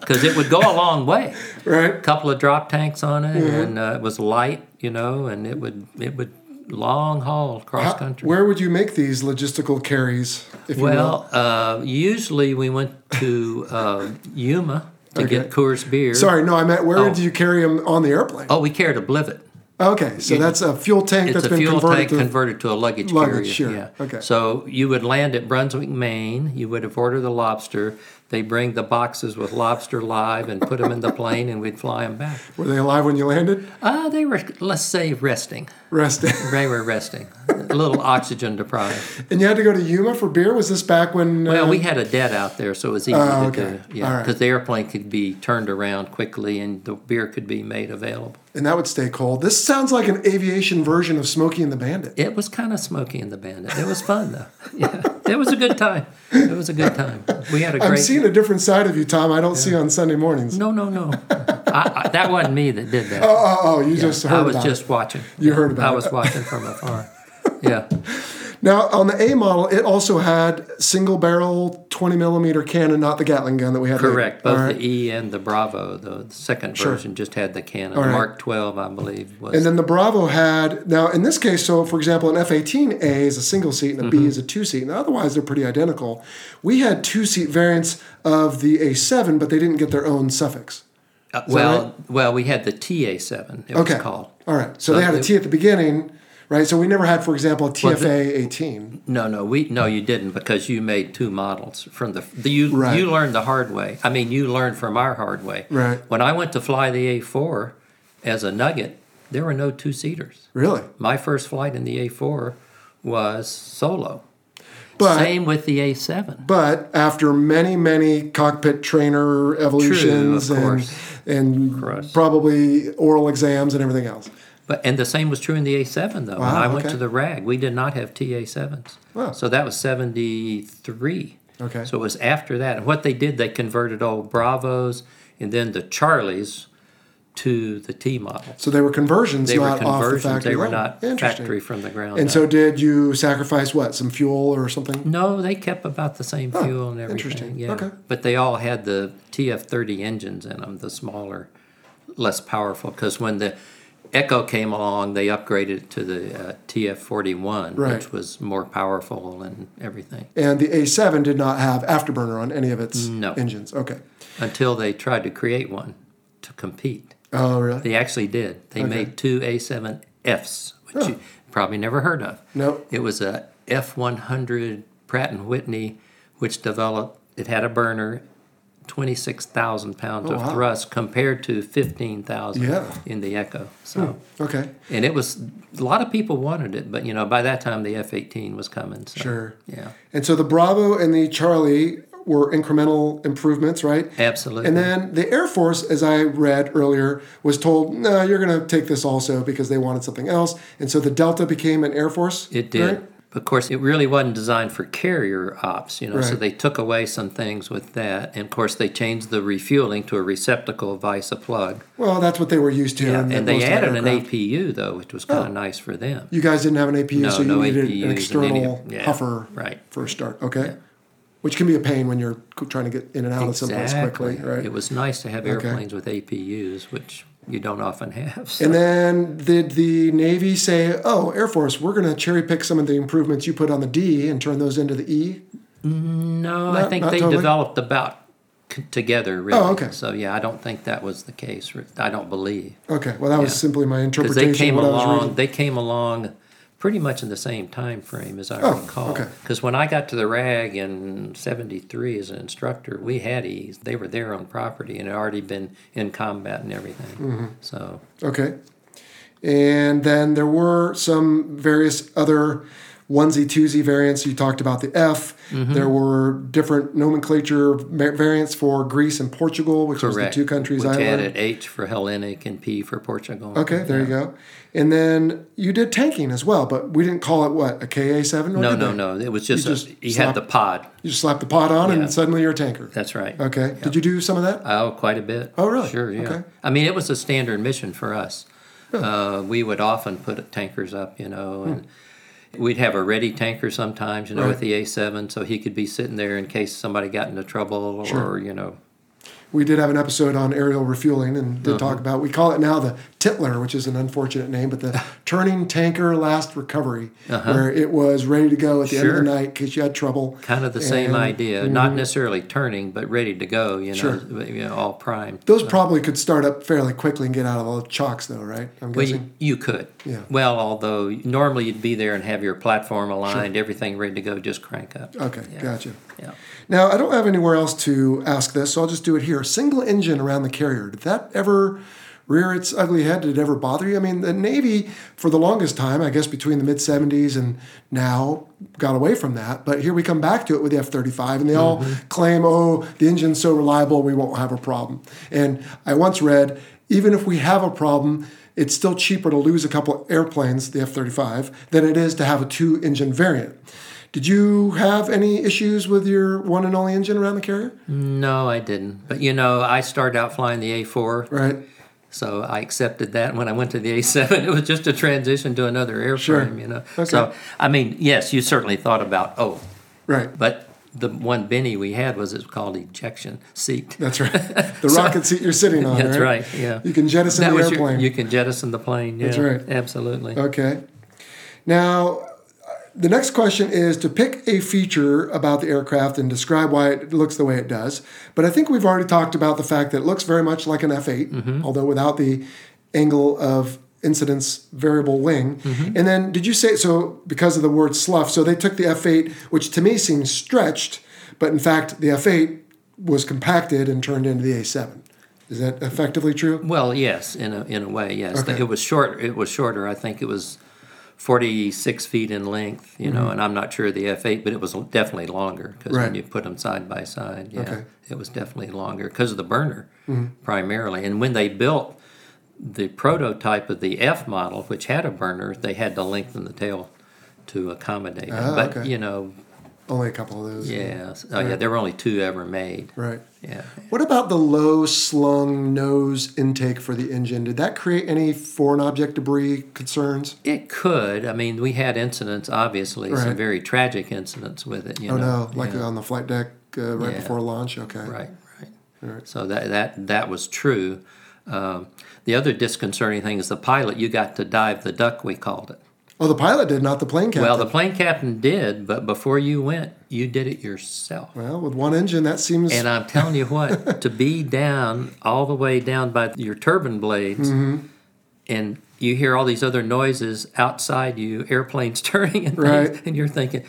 because it would go a long way Right. couple of drop tanks on it, Mm-hmm. and uh, it was light, you know, and it would it would long haul cross country. where would you make these logistical carries? If you well, uh, usually we went to uh, Yuma to Okay. get Coors beer. sorry, no, I meant where Oh. did you carry them on the airplane? Oh, we carried a blivet. Okay, so that's a fuel tank It's that's a been fuel converted tank to. converted to a luggage, Luggage, carrier. sure. Yeah. Okay. So you would land at Brunswick, Maine. You would have ordered the lobster. They bring the boxes with lobster live and put them in the plane, and we'd fly them back. Were they alive when you landed? Uh, they were, let's say, resting. Resting. They were resting, a little oxygen deprived. and you had to go to Yuma for beer. Was this back when? Uh, Well, we had a dead out there, so it was easy Oh, to do. Yeah, All right. because the airplane could be turned around quickly, and the beer could be made available. And that would stay cold. This sounds like an aviation version of Smokey and the Bandit. It was kind of smoky and the bandit. It was fun though. Yeah, it was a good time. It was a good time. We had a great. I'm seeing a different side of you, Tom. I don't see on Sunday mornings. no, no, no. I, I, that wasn't me that did that. Oh, oh, oh, you just heard I was just it. watching. You heard about I it. was watching from afar. Yeah. Now, on the A model, it also had single barrel 20 millimeter cannon, not the Gatling gun that we had. later. Correct. Both right. the E and the Bravo, the, the second Sure. version, just had the cannon. Right. Mark 12, I believe, was. And then the Bravo had, now in this case, so for example, an F 18A is a single seat and a Mm-hmm. B is a two seat. Now, otherwise, they're pretty identical. We had two seat variants of the A7, but they didn't get their own suffix. Uh, well, right? well, we had the TA7. It Okay. was called. All right. So, So they had a T at the beginning right? So we never had, for example, a TFA 18. No, no, we no, you didn't because you made two models from the, the you Right. you learned the hard way. I mean, you learned from our hard way. Right. When I went to fly the A4 as a Nugget, there were no two seaters. Really? My first flight in the A4 was solo. But Same with the A7. but after many many cockpit trainer evolutions of and and probably oral exams and everything else. But and the same was true in the A7 though. when Wow, I went to the RAG, we did not have TA7s. Wow. So that was 73. Okay. So it was after that. And what they did, they converted old Bravos and then the Charlies to the T model. So they were conversions, They were not off the conversions. factory. They were not factory from the ground. And up. so, did you sacrifice what? Some fuel or something? No, they kept about the same oh, fuel and everything. interesting. Yeah. Okay. But they all had the TF30 engines in them, the smaller, less powerful. Because when the Echo came along, they upgraded it to the uh, TF41, Right. which was more powerful and everything. And the A7 did not have afterburner on any of its No. engines. Okay. Until they tried to create one to compete. Oh, really? They actually did. They Okay. made two A7Fs, which you probably never heard of. No. It was a F100 Pratt and Whitney, which developed. It had a burner, twenty six thousand pounds Oh, of wow. thrust compared to fifteen thousand Yeah. Hmm. in the Echo. So, Okay. and it was a lot of people wanted it, but you know by that time the F eighteen was coming. So, Sure. Yeah. And so the Bravo and the Charlie were incremental improvements, right? Absolutely. And then the Air Force, as I read earlier, was told, no, you're going to take this also because they wanted something else. And so the Delta became an Air Force. It did. Variant? Of course, it really wasn't designed for carrier ops, you know, so they took away some things with that. And of course, they changed the refueling to a receptacle vice a plug. Well, that's what they were used to. in and they the added an. APU, though, which was kind Oh. of nice for them. You guys didn't have an APU, No, so you no needed APUs an external any- yeah, puffer right. for a start. Okay. Which can be a pain when you're trying to get in and out of someplace quickly, right? It was nice to have Okay. airplanes with APUs, which you don't often have. so- And then did the Navy say, "Oh, Air Force, we're going to cherry pick some of the improvements you put on the D and turn those into the E"? no, I think they totally? developed about c- together, really. Oh, okay. So, yeah, I don't think that was the case. I don't believe. Okay, well, that was simply my interpretation they came of what I was along. They came along pretty much in the same time frame as I Oh, recall. okay. Because when I got to the RAG in '73 as an instructor, we had E's. They were there on property and had already been in combat and everything. Mm-hmm. So Okay. And then there were some various other onesie twosie variants. You talked about the F. Mm-hmm. There were different nomenclature variants for Greece and Portugal, which was the two countries which I learned. added H for Hellenic and P for Portugal. Okay, there you go. And then you did tanking as well, but we didn't call it what a KA seven. No, no, no. It was just, You a- just you slap- had the pod. You just slap the pod on, Yeah. and suddenly you're a tanker. That's right. Okay. Did you do some of that? Oh, quite a bit. Oh, really? Sure, yeah. Okay. I mean, it was a standard mission for us. Uh, we would often put tankers up, you know, and we'd have a ready tanker sometimes, you know, Right. with the A7, so he could be sitting there in case somebody got into trouble Sure. or, you know, We did have an episode on aerial refueling and did Uh-huh. talk about, we call it now the Titler, which is an unfortunate name, but the turning tanker last recovery, where it was ready to go at the end of Uh-huh. The night because you had trouble. kind of the same And idea. Not necessarily turning, but ready to go, you know, Sure. you know all primed. Those probably could start up fairly quickly and get out of all the chocks, though, right? I'm Well, guessing. you, you could. Yeah. Well, although normally you'd be there and have your platform aligned, everything ready to go, just crank up. Okay, Yeah. gotcha. Yeah. Now, I don't have anywhere else to ask this, so I'll just do it here. A single engine around the carrier. Did that ever rear its ugly head? Did it ever bother you? I mean, the Navy, for the longest time, I guess between the mid 70s and now, got away from that. But here we come back to it with the F 35, and they all mm-hmm. claim, oh, the engine's so reliable, we won't have a problem. And I once read, even if we have a problem, it's still cheaper to lose a couple airplanes, the F 35, than it is to have a two engine variant. Did you have any issues with your one and only engine around the carrier? No, I didn't. But you know, I started out flying the A4, Right. so I accepted that. When I went to the A7, it was just a transition to another airframe, Sure. you know. Okay. So, I mean, yes, you certainly thought about, oh, Right. but the one Benny we had was it's called ejection seat. That's right. The rocket seat you're sitting on. That's right. right. Yeah. You can jettison That the was your- airplane. you can jettison the plane. Yeah, That's right. Absolutely. Okay. Now, the next question is to pick a feature about the aircraft and describe why it looks the way it does. But I think we've already talked about the fact that it looks very much like an F 8, Mm-hmm. although without the angle of incidence variable wing. Mm-hmm. And then did you say so because of the word SLUF? So they took the F8, which to me seems stretched, but in fact the F8 was compacted and turned into the A7. Is that effectively true? Well, yes, in a in a way, yes. Okay. It was short. It was shorter. I think it was forty six feet in length. You know, and I'm not sure of the F8, but it was definitely longer because Mm-hmm. Right. when you put them side by side, yeah, Okay. Mm-hmm. it was definitely longer because of the burner primarily. And when they built the prototype of the F model, which had a burner, they had to lengthen the tail to accommodate it. Ah, but okay. you know, Only a couple of those. yeah, oh yeah, there were only two ever made. Right. Yeah. What about the low slung nose intake for the engine? Did that create any foreign object debris concerns? It could. I mean, we had incidents, obviously, Right. some very tragic incidents with it. You Oh know? no, like yeah. on the flight deck uh, right Yeah. before launch. Okay. Right, right. So that that that was true. Um, the other disconcerting thing is the pilot. You got to dive the duck. We called it. Oh, the pilot did, not the plane captain. Well, the plane captain did, but before you went, you did it yourself. Well, with one engine, that seems. And I'm telling you what, to be down all the way down by your turbine blades, Mm-hmm. and you hear all these other noises outside you, airplanes turning and things, Right. and you're thinking,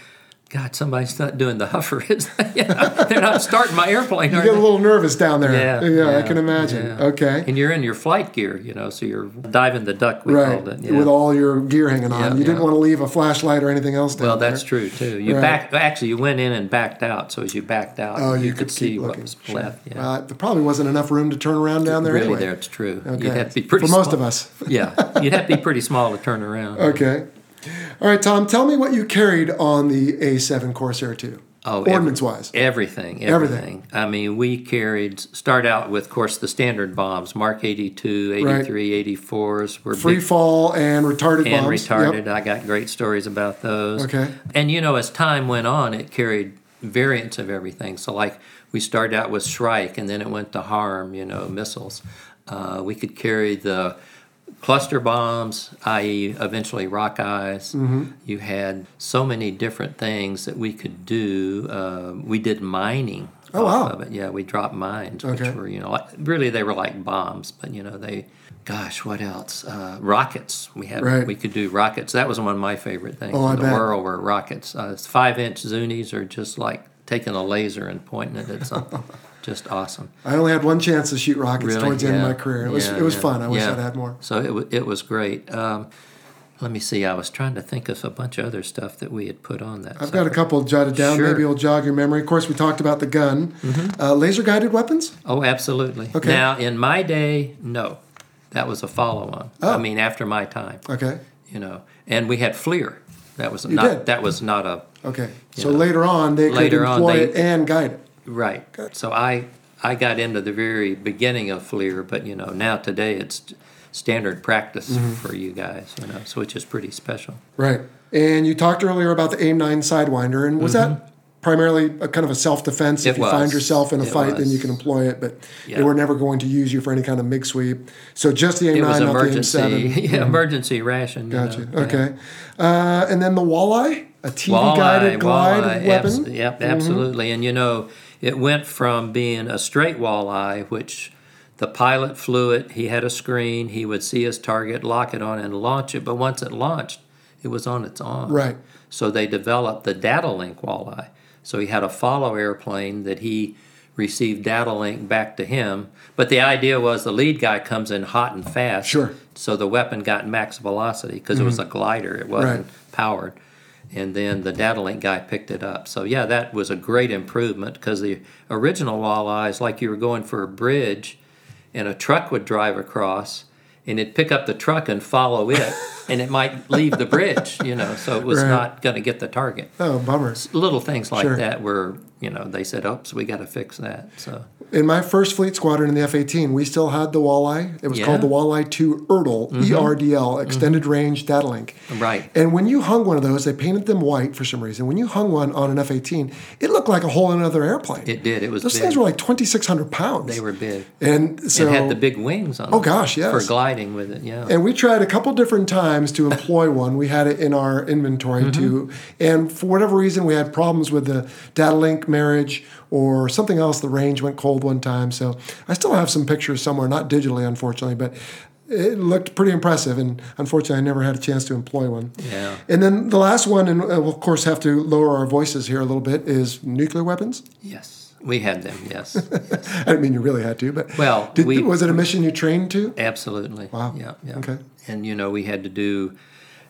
God, somebody's not doing the huffer, is they? You know, they're not starting my airplane, you get a little nervous down there. Yeah, yeah, I can imagine. yeah. Okay. And you're in your flight gear, you know, so you're diving the duck, we Right, called it. yeah. with all your gear hanging on. Yeah, you didn't want to leave a flashlight or anything else down well, there. that's true too. You Right. back actually you went in and backed out, so as you backed out, Oh, you, could, could, see what was Sure. left. Yeah. Well, there probably wasn't enough room to turn around down there really, anyway. there it's true. Okay. You'd have to be pretty For most of us. yeah, you'd have to be pretty small to turn around. Okay. All right, Tom, tell me what you carried on the A7 Corsair 2. Oh, every- ordnance wise. Everything, Everything. everything. I mean, we carried start out with, of course, the standard bombs, Mark 82, 83, 84s were Free big fall and retarded and bombs. retarded. Yep. I got great stories about those. Okay. And you know, as time went on, it carried variants of everything. So, like, we started out with Shrike, and then it went to Harm, you know, missiles. Uh, we could carry the cluster bombs, i.e., eventually Rockeyes. Mm-hmm. You had so many different things that we could do. Uh, we did mining Oh, off wow. of it. Yeah, we dropped mines, Okay. which were, you know, like, really they were like bombs, but, you know, they. Gosh, what else? Uh, rockets. We had. Right. We could do rockets. That was one of my favorite things Oh, I in the bet. world were rockets. Uh, five inch Zunis are just like taking a laser and pointing it at something. just awesome. I only had one chance to shoot rockets Really? towards the end of my career. It was Yeah, it was yeah, fun. I wish. I'd had more. So it, wa- it was great. Um, let me see. I was trying to think of a bunch of other stuff that we had put on that. I've got a couple jotted down. Sure. Mm-hmm. Maybe it'll jog your memory. Of course, we talked about the gun. Uh, laser guided weapons. Oh, absolutely. Okay. Now, in my day, no, that was a follow-on. Oh. I mean, after my time, Okay. you know, and we had FLIR. That was You not. did? That was not a Okay. So know, later on, they later could on, employ they- it and guide it. Right. Good. So I I got into the very beginning of FLIR, but you know now today it's standard practice Mm-hmm. for you guys, you know, so which is pretty special. Right. And you talked earlier about the AIM-9 Sidewinder, and was that primarily a kind of a self-defense? If Mm-hmm. It you find yourself in a It fight, then you can employ it. But they Yeah. were never going to use you for any kind of MiG sweep. So just the AIM-9, It was not emergency, the AIM-7. yeah, emergency ration. you Gotcha. know, yeah. Okay. Uh, and then the Walleye, a TV-guided glide walleye, weapon. abs- yep, absolutely. And you know, it went from being a straight walleye, which the pilot flew it, he had a screen, he would see his target, lock it on, and launch it. But once it launched, it was on its own. Right. So they developed the data link walleye. So he had a follow airplane that he received data link back to him. But the idea was the lead guy comes in hot and fast. Sure. Mm-hmm. So the weapon got max velocity because it was a glider. It wasn't Right. powered. And then the data link guy picked it up. So yeah, that was a great improvement because the original walleyes, like you were going for a bridge, and a truck would drive across, and it'd pick up the truck and follow it, and it might leave the bridge, you know. So it was Right. not going to get the target Oh, bummer. little things like Sure. that were you know they said oops we got to fix that so In my first fleet squadron in the F-18, we still had the Walleye. It was Yeah. called the Walleye 2 ERDL, E-R-D-L, Extended Range Data Link. Right. And when you hung one of those, they painted them white for some reason. When you hung one on an F-18, it looked like a whole another airplane. it did it was those big. things were like 2,600 pounds. they were big And so it had the big wings on Oh, gosh, yes. for gliding with it yeah And we tried a couple different times to employ one. We had it in our inventory Mm-hmm. too. And for whatever reason, we had problems with the data link marriage or something else. The range went cold one time. So I still have some pictures somewhere, not digitally, unfortunately, but it looked pretty impressive. And unfortunately, I never had a chance to employ one. Yeah. And then the last one, and we'll of course have to lower our voices here a little bit, is nuclear weapons. Yes, we had them. Yes, I didn't mean you really had to, but Well, did, we- was it a mission you trained to? absolutely. Wow. Yeah, yeah. Okay. And you know, we had to do,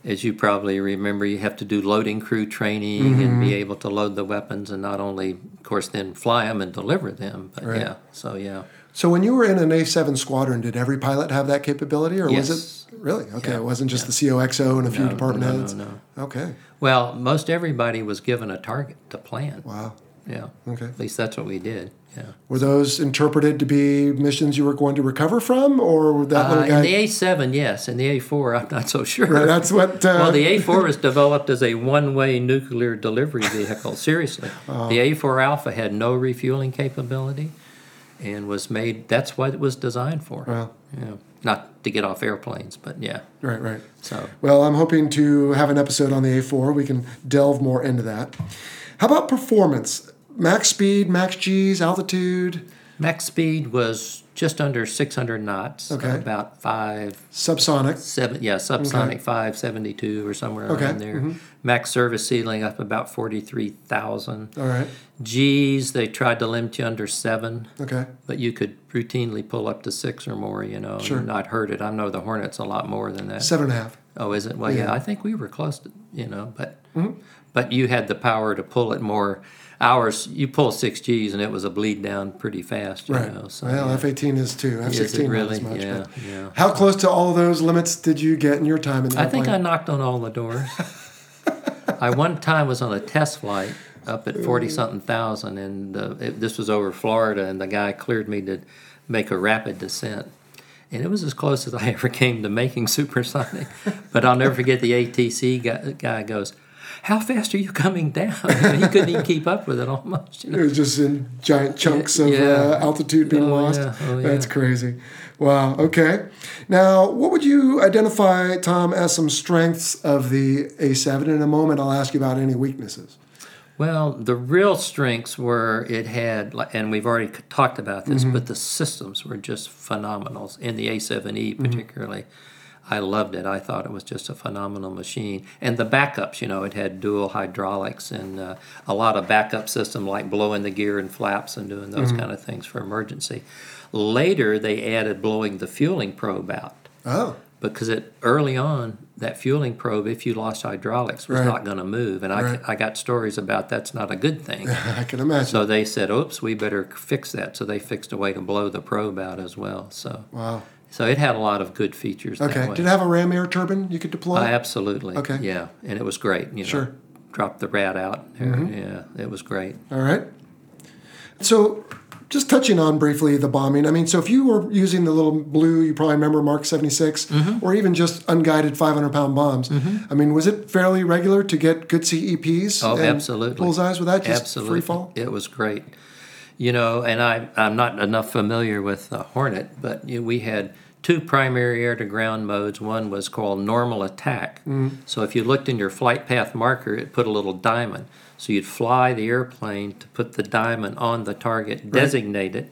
as you probably remember, you have to do loading crew training and Mm-hmm. be able to load the weapons, and not only, of course, then fly them and deliver them. But Right. yeah, so yeah. So when you were in an A7 squadron, did every pilot have that capability, or was it really okay? Yeah. It wasn't just the COXO and a few No, department no, no, heads. no. Okay. Well, most everybody was given a target to plan. Wow. Yeah. Okay. At least that's what we did. Yeah. Were those interpreted to be missions you were going to recover from, or that Uh, in the A7, yes. In the A4, I'm not so sure. Right, that's what. Uh, well, the A4 was developed as a one-way nuclear delivery vehicle. Seriously, Oh. the A4 Alpha had no refueling capability, and was made. That's what it was designed for. Wow. Yeah, not to get off airplanes, but yeah. right, right. So Well, I'm hoping to have an episode on the A4. We can delve more into that. How about performance? Max speed, max G's, altitude, max speed was just under 600 knots. Okay. About five subsonic. seven. Yeah, subsonic 572 or somewhere Okay, around there. mhm. Max service ceiling up about 43,000. All right. G's they tried to limit you under seven. Okay. But you could routinely pull up to six or more, you know, Sure. and not hurt it. I know the Hornet's a lot more than that. Seven and a half. Oh, is it? Well, yeah. Yeah. I think we were close to, you know, but Mm-hmm. but you had the power to pull it more. Ours, you pull six Gs and it was a bleed down pretty fast, you Right. know. So, well, yeah. F 18 is too. F 16 it not really? as much. yeah, yeah. How close to all those limits did you get in your time in the I think I knocked on all the doors. I one time was on a test flight up at forty something thousand, and uh, it, this was over Florida, and the guy cleared me to make a rapid descent, and it was as close as I ever came to making supersonic. but I'll never forget the ATC guy, guy goes. How fast are you coming down? he couldn't even keep up with it almost. You know? It was just in giant chunks of Yeah. uh, altitude being Oh, lost. yeah. Oh, That's yeah. crazy. Wow. Okay. Now, what would you identify, Tom, as some strengths of the A7? In a moment, I'll ask you about any weaknesses. Well, the real strengths were it had, and we've already talked about this, Mm-hmm. but the systems were just phenomenal. In the A7E, Mm-hmm. I loved it. I thought it was just a phenomenal machine. And the backups, you know, it had dual hydraulics and uh, a lot of backup system like blowing the gear and flaps and doing those Mm-hmm. kind of things for emergency. Later, they added blowing the fueling probe out Oh, because it early on that fueling probe, if you lost hydraulics, was Right. not going to move. And Right. I, I got stories about that's not a good thing. I can imagine. so they said, "Oops, we better fix that." So they fixed a way to blow the probe out as well. So wow. So it had a lot of good features. Okay. That way. Did it have a ram air turbine you could deploy? Uh, absolutely. Okay. Yeah, and it was great. You know, Sure. dropped the rat out. Yeah, it was great. All right. So, just touching on briefly the bombing. I mean, so if you were using the little blue, you probably remember Mark 76, Mm-hmm. or even just unguided 500 pound bombs. I mean, was it fairly regular to get good CEPs? Oh, and absolutely. Bullseyes with that? Just Absolutely. free fall? It was great. You know, and I, I'm not enough familiar with the Hornet, but you we had two primary air to ground modes. One was called normal attack. Mm-hmm. So if you looked in your flight path marker, it put a little diamond. So you'd fly the airplane to put the diamond on the target, designate it,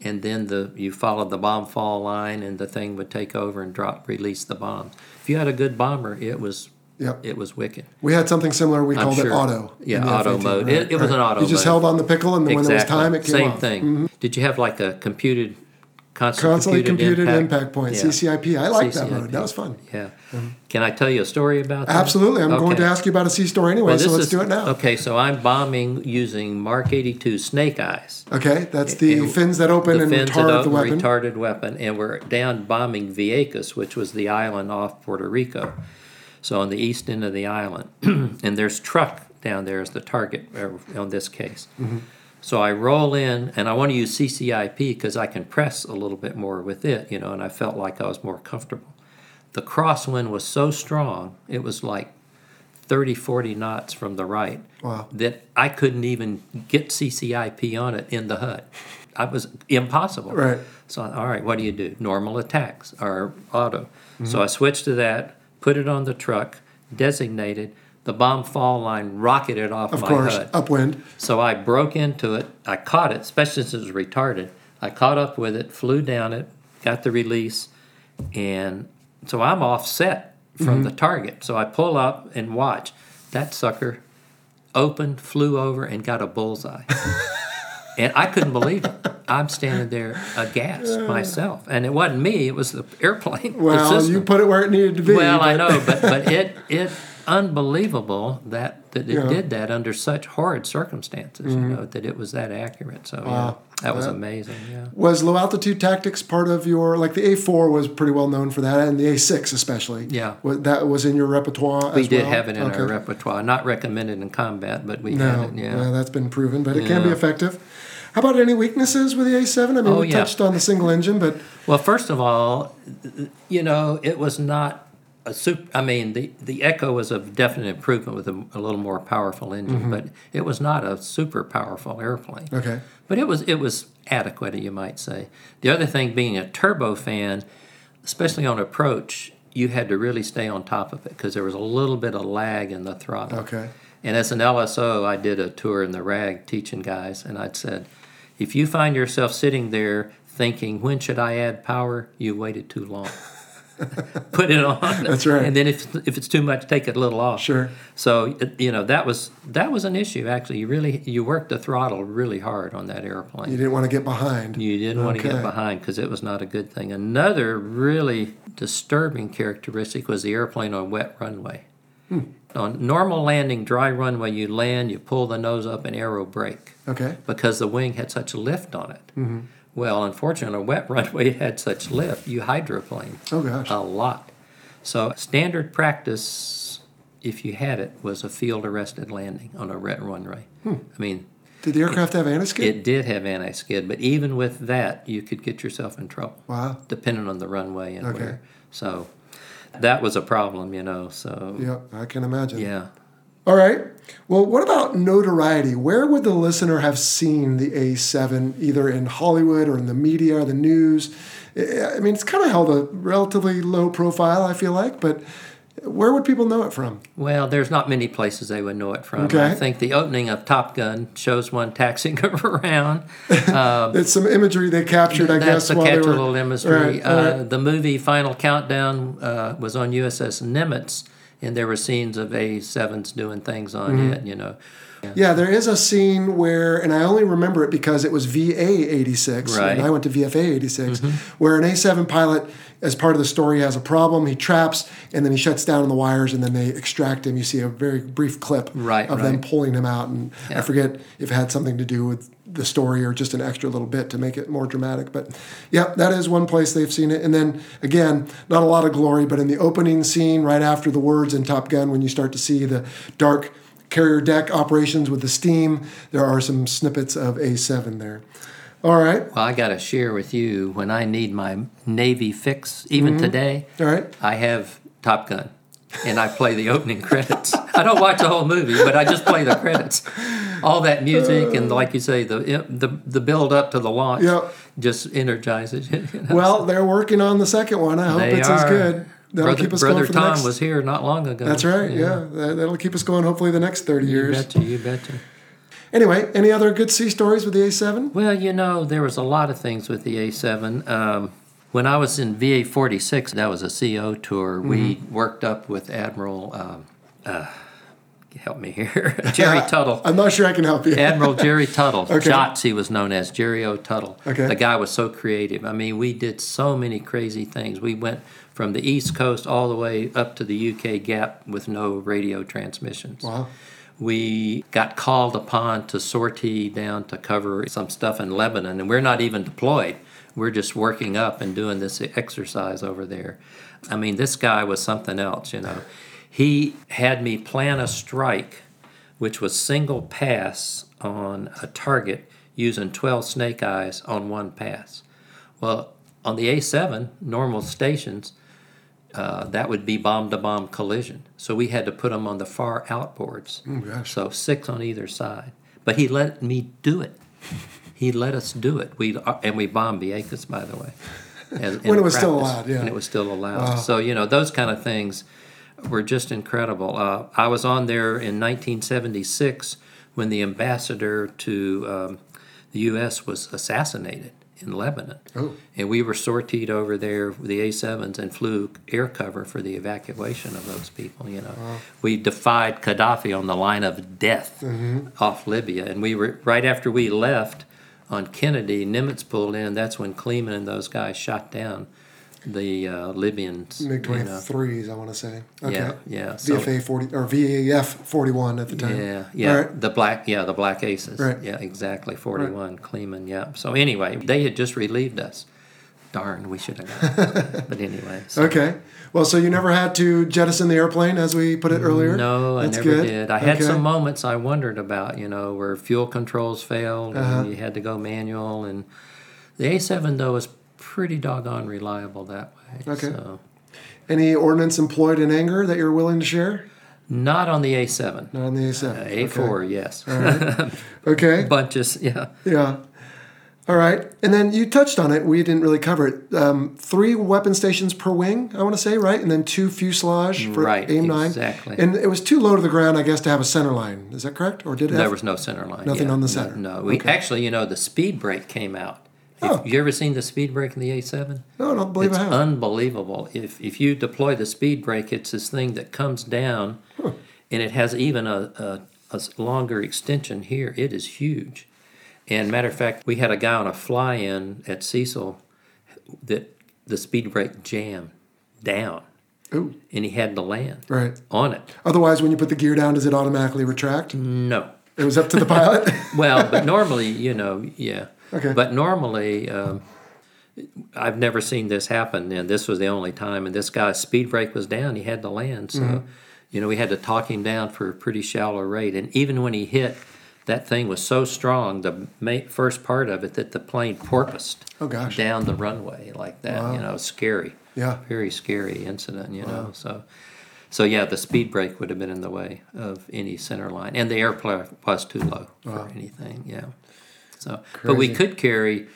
and then the you followed the bomb fall line, and the thing would take over and drop, release the bombs. If you had a good bomber, it was Yep. it was wicked. We had something similar. We I'm called it auto. Yeah, auto F-18, mode. It- it was an auto You just mode. held on the pickle, and then when it was time, it came Same off. thing. Mm-hmm. Did you have like a computed, constantly, Constantly computed impact, impact, point, Yeah. CCIP. I like that mode. That was fun. Yeah. Mm-hmm. Can I tell you a story about that? Absolutely. I'm going to ask you about a sea story anyway, Well, so let's is- do it now. Okay, so I'm bombing using Mark 82 Snake Eyes. Okay, that's the And fins that open and retard the weapon. retarded weapon, and we're down bombing Vieques, which was the island off Puerto Rico. So on the east end of the island, and there's truck down there as the target uh, on this case. Mm-hmm. So I roll in, and I want to use CCIP because I can press a little bit more with it, you know, and I felt like I was more comfortable. The crosswind was so strong, it was like 30, 40 knots from the right Wow. that I couldn't even get CCIP on it in the HUD. I was impossible. Right. So, all right, what do you do? Normal attacks or auto. Mm-hmm. So I switched to that, put it on the truck, designated. The bomb fall line rocketed off Of my course, HUD. upwind. So I broke into it. I caught it, especially since it was retarded. I caught up with it, flew down it, got the release, And so I'm offset from the mm-hmm. target. So I pull up and watch. That sucker opened, flew over, and got a bullseye. and I couldn't believe it. I'm standing there aghast myself. And it wasn't me, it was the airplane. the Well, you put it where it needed to be. Well, I know, but but it it unbelievable that that it Yeah. Mm-hmm. did that under such horrid circumstances. You know that it was that accurate. So yeah, that was Yeah. amazing. Yeah. Was low altitude tactics part of your like the A4 was pretty well known for that, and the A6 especially. Yeah. Was, that was in your repertoire. We as did well? have it in Okay. our repertoire. Not recommended in combat, but we No, had it. Yeah. well, that's been proven, but it can be effective. How about any weaknesses with the A7? I mean, Oh, we yeah. touched on the single engine, but Well, first of all, you know, it was not a super. I mean, the the Echo was a definite improvement with a, a little more powerful engine, Mm-hmm. but it was not a super powerful airplane. okay. But it was it was adequate, you might say. The other thing, being a turbofan, especially on approach, you had to really stay on top of it because there was a little bit of lag in the throttle. Okay. And as an LSO, I did a tour in the RAG teaching guys, and I'd said, if you find yourself sitting there thinking, when should I add power? You waited too long. Put it on. That's right. And then if if it's too much, take it a little off. Sure. So you know that was that was an issue actually. You really you worked the throttle really hard on that airplane. You didn't want to get behind. You didn't want to get behind because it was not a good thing. Another really disturbing characteristic was the airplane on wet runway. Hmm. On normal landing, dry runway, you land, you pull the nose up, and aero brake Okay. because the wing had such lift on it. Mm-hmm. Well, unfortunately, on a wet runway, it had such lift, you hydroplane Oh gosh. a lot. So standard practice, if you had it, was a field arrested landing on a wet runway. Hmm. I mean, Did the aircraft have anti-skid? it did have anti-skid, but even with that, you could get yourself in trouble, wow. depending on the runway and Okay. where. So that was a problem, you know. So Yeah, I can imagine. yeah. All right. Well, what about notoriety? Where would the listener have seen the A7, either in Hollywood or in the media, or the news? I mean, it's kind of held a relatively low profile, I feel like, but where would people know it from? Well, there's not many places they would know it from. Okay. I think the opening of Top Gun shows one taxiing around. It's some imagery they captured, I That's guess, the while catch little imagery. Right, all uh. The movie Final Countdown uh, was on USS Nimitz, and there were scenes of A7s doing things on Mm-hmm. it. You know, Yeah, there is a scene where, and I only remember it because it was VA 86, Right. Mm-hmm. and I went to VFA 86, where an A7 pilot, as part of the story, has a problem. He traps, and then he shuts down on the wires, and then they extract him. You see a very brief clip Right, of them pulling him out, and I forget if it had something to do with the story or just an extra little bit to make it more dramatic. But yeah, that is one place they've seen it. And then again, not a lot of glory, but in the opening scene, right after the words in Top Gun, when you start to see the dark carrier deck operations with the steam, there are some snippets of A7 there. All right, well, I got to share with you when I need my Navy fix, even Mm-hmm. today, all right. I have Top Gun. And I play the opening credits. I don't watch the whole movie, but I just play the credits. All that music and, like you say, the the the build up to the launch Yep. just energizes you. know? Well, they're working on the second one. I hope They it's as good. That'll Brother, keep us Brother going for the Tom next. was here not long ago. That's right. Yeah, That, that'll keep us going. Hopefully, the next thirty years. You betcha, you betcha. Anyway, any other good sea stories with the A7? Well, you know, there was a lot of things with the A7. Um, when I was in VA 46, that was a CO tour. We Mm-hmm. worked up with Admiral, um, uh, help me here, Jerry Tuttle. I'm not sure I can help you. Admiral Jerry Tuttle. Okay. Jots, he was known as Jerry O. Tuttle. Okay. The guy was so creative. I mean, we did so many crazy things. We went from the East Coast all the way up to the UK Gap with no radio transmissions. Wow. We got called upon to sortie down to cover some stuff in Lebanon, and we're not even deployed. We're just working up and doing this exercise over there. I mean, this guy was something else, you know. He had me plan a strike, which was single pass on a target using 12 snake eyes on one pass. Well, on the A7, normal stations, uh, that would be bomb to bomb collision. So we had to put them on the far outboards. Oh. So six on either side. But he let me do it. He let us do it. We uh, and we bombed the Vieques, by the way. as- in When it was still allowed, yeah. And it was still allowed. So you know those kind of things were just incredible. Uh, I was on there in 1976 when the ambassador to um, the U.S. was assassinated, in Lebanon. Oh. And we were sortied over there with the A7s and flew air cover for the evacuation of those people, you know. We defied Gaddafi on the line of death mm-hmm. off Libya. And we were, right after we left on Kennedy, Nimitz pulled in. That's when Kleemann and those guys shot down the uh, Libyans. MiG you know. 23s, I want to say. Okay. Yeah, yeah. So- VFA 40 or VAF 41 at the time. Yeah, yeah, right. the black, yeah, the black aces. Right. Yeah, exactly. Forty-one, Kleemann. Yeah. So anyway, they had just relieved us. Darn, we should have. But anyway. So. Okay. Well, so you never had to jettison the airplane, as we put it earlier. No, I never good. did. I had Okay. some moments I wondered about, you know, where fuel controls failed Uh-huh. and you had to go manual. And the A7 though is pretty doggone reliable that way. Okay. So Any ordnance employed in anger that you're willing to share? not on the A7. Not on the Uh, A7. A4, yes. Okay. Bunches, yeah. Yeah. All right. And then you touched on it. We didn't really cover it. Um, three weapon stations per wing, I want to say, right? And then two fuselage for Right, AIM 9. exactly. And it was too low to the ground, I guess, to have a center line. Is that correct? Or did it There have? was no center line. Nothing yeah. on the No, center. No, we Okay. actually, you know, the speed brake came out. If. You ever seen the speed brake in the A7? no, I don't believe it's I have. unbelievable. If if you deploy the speed brake, it's this thing that comes down, and it has even a a longer extension here. It is huge. And matter of fact, we had a guy on a fly-in at Cecil that the speed brake jammed down, Ooh, and he had to land right. on it. Otherwise, when you put the gear down, does it automatically retract? No. It was up to the pilot. Well, but normally, you know, yeah. Okay. But normally, um, I've never seen this happen, and this was the only time. And this guy's speed brake was down; he had to land. So, Mm-hmm. you know, we had to talk him down for a pretty shallow rate. And even when he hit, that thing was so strong, the first part of it, that the plane porpoised Oh, gosh. down the runway like that. Wow. You know, scary. Yeah. Very scary incident. You know, so. So yeah, the speed brake would have been in the way of any center line, and the airplane was too low for anything. Yeah. So, but we could carry,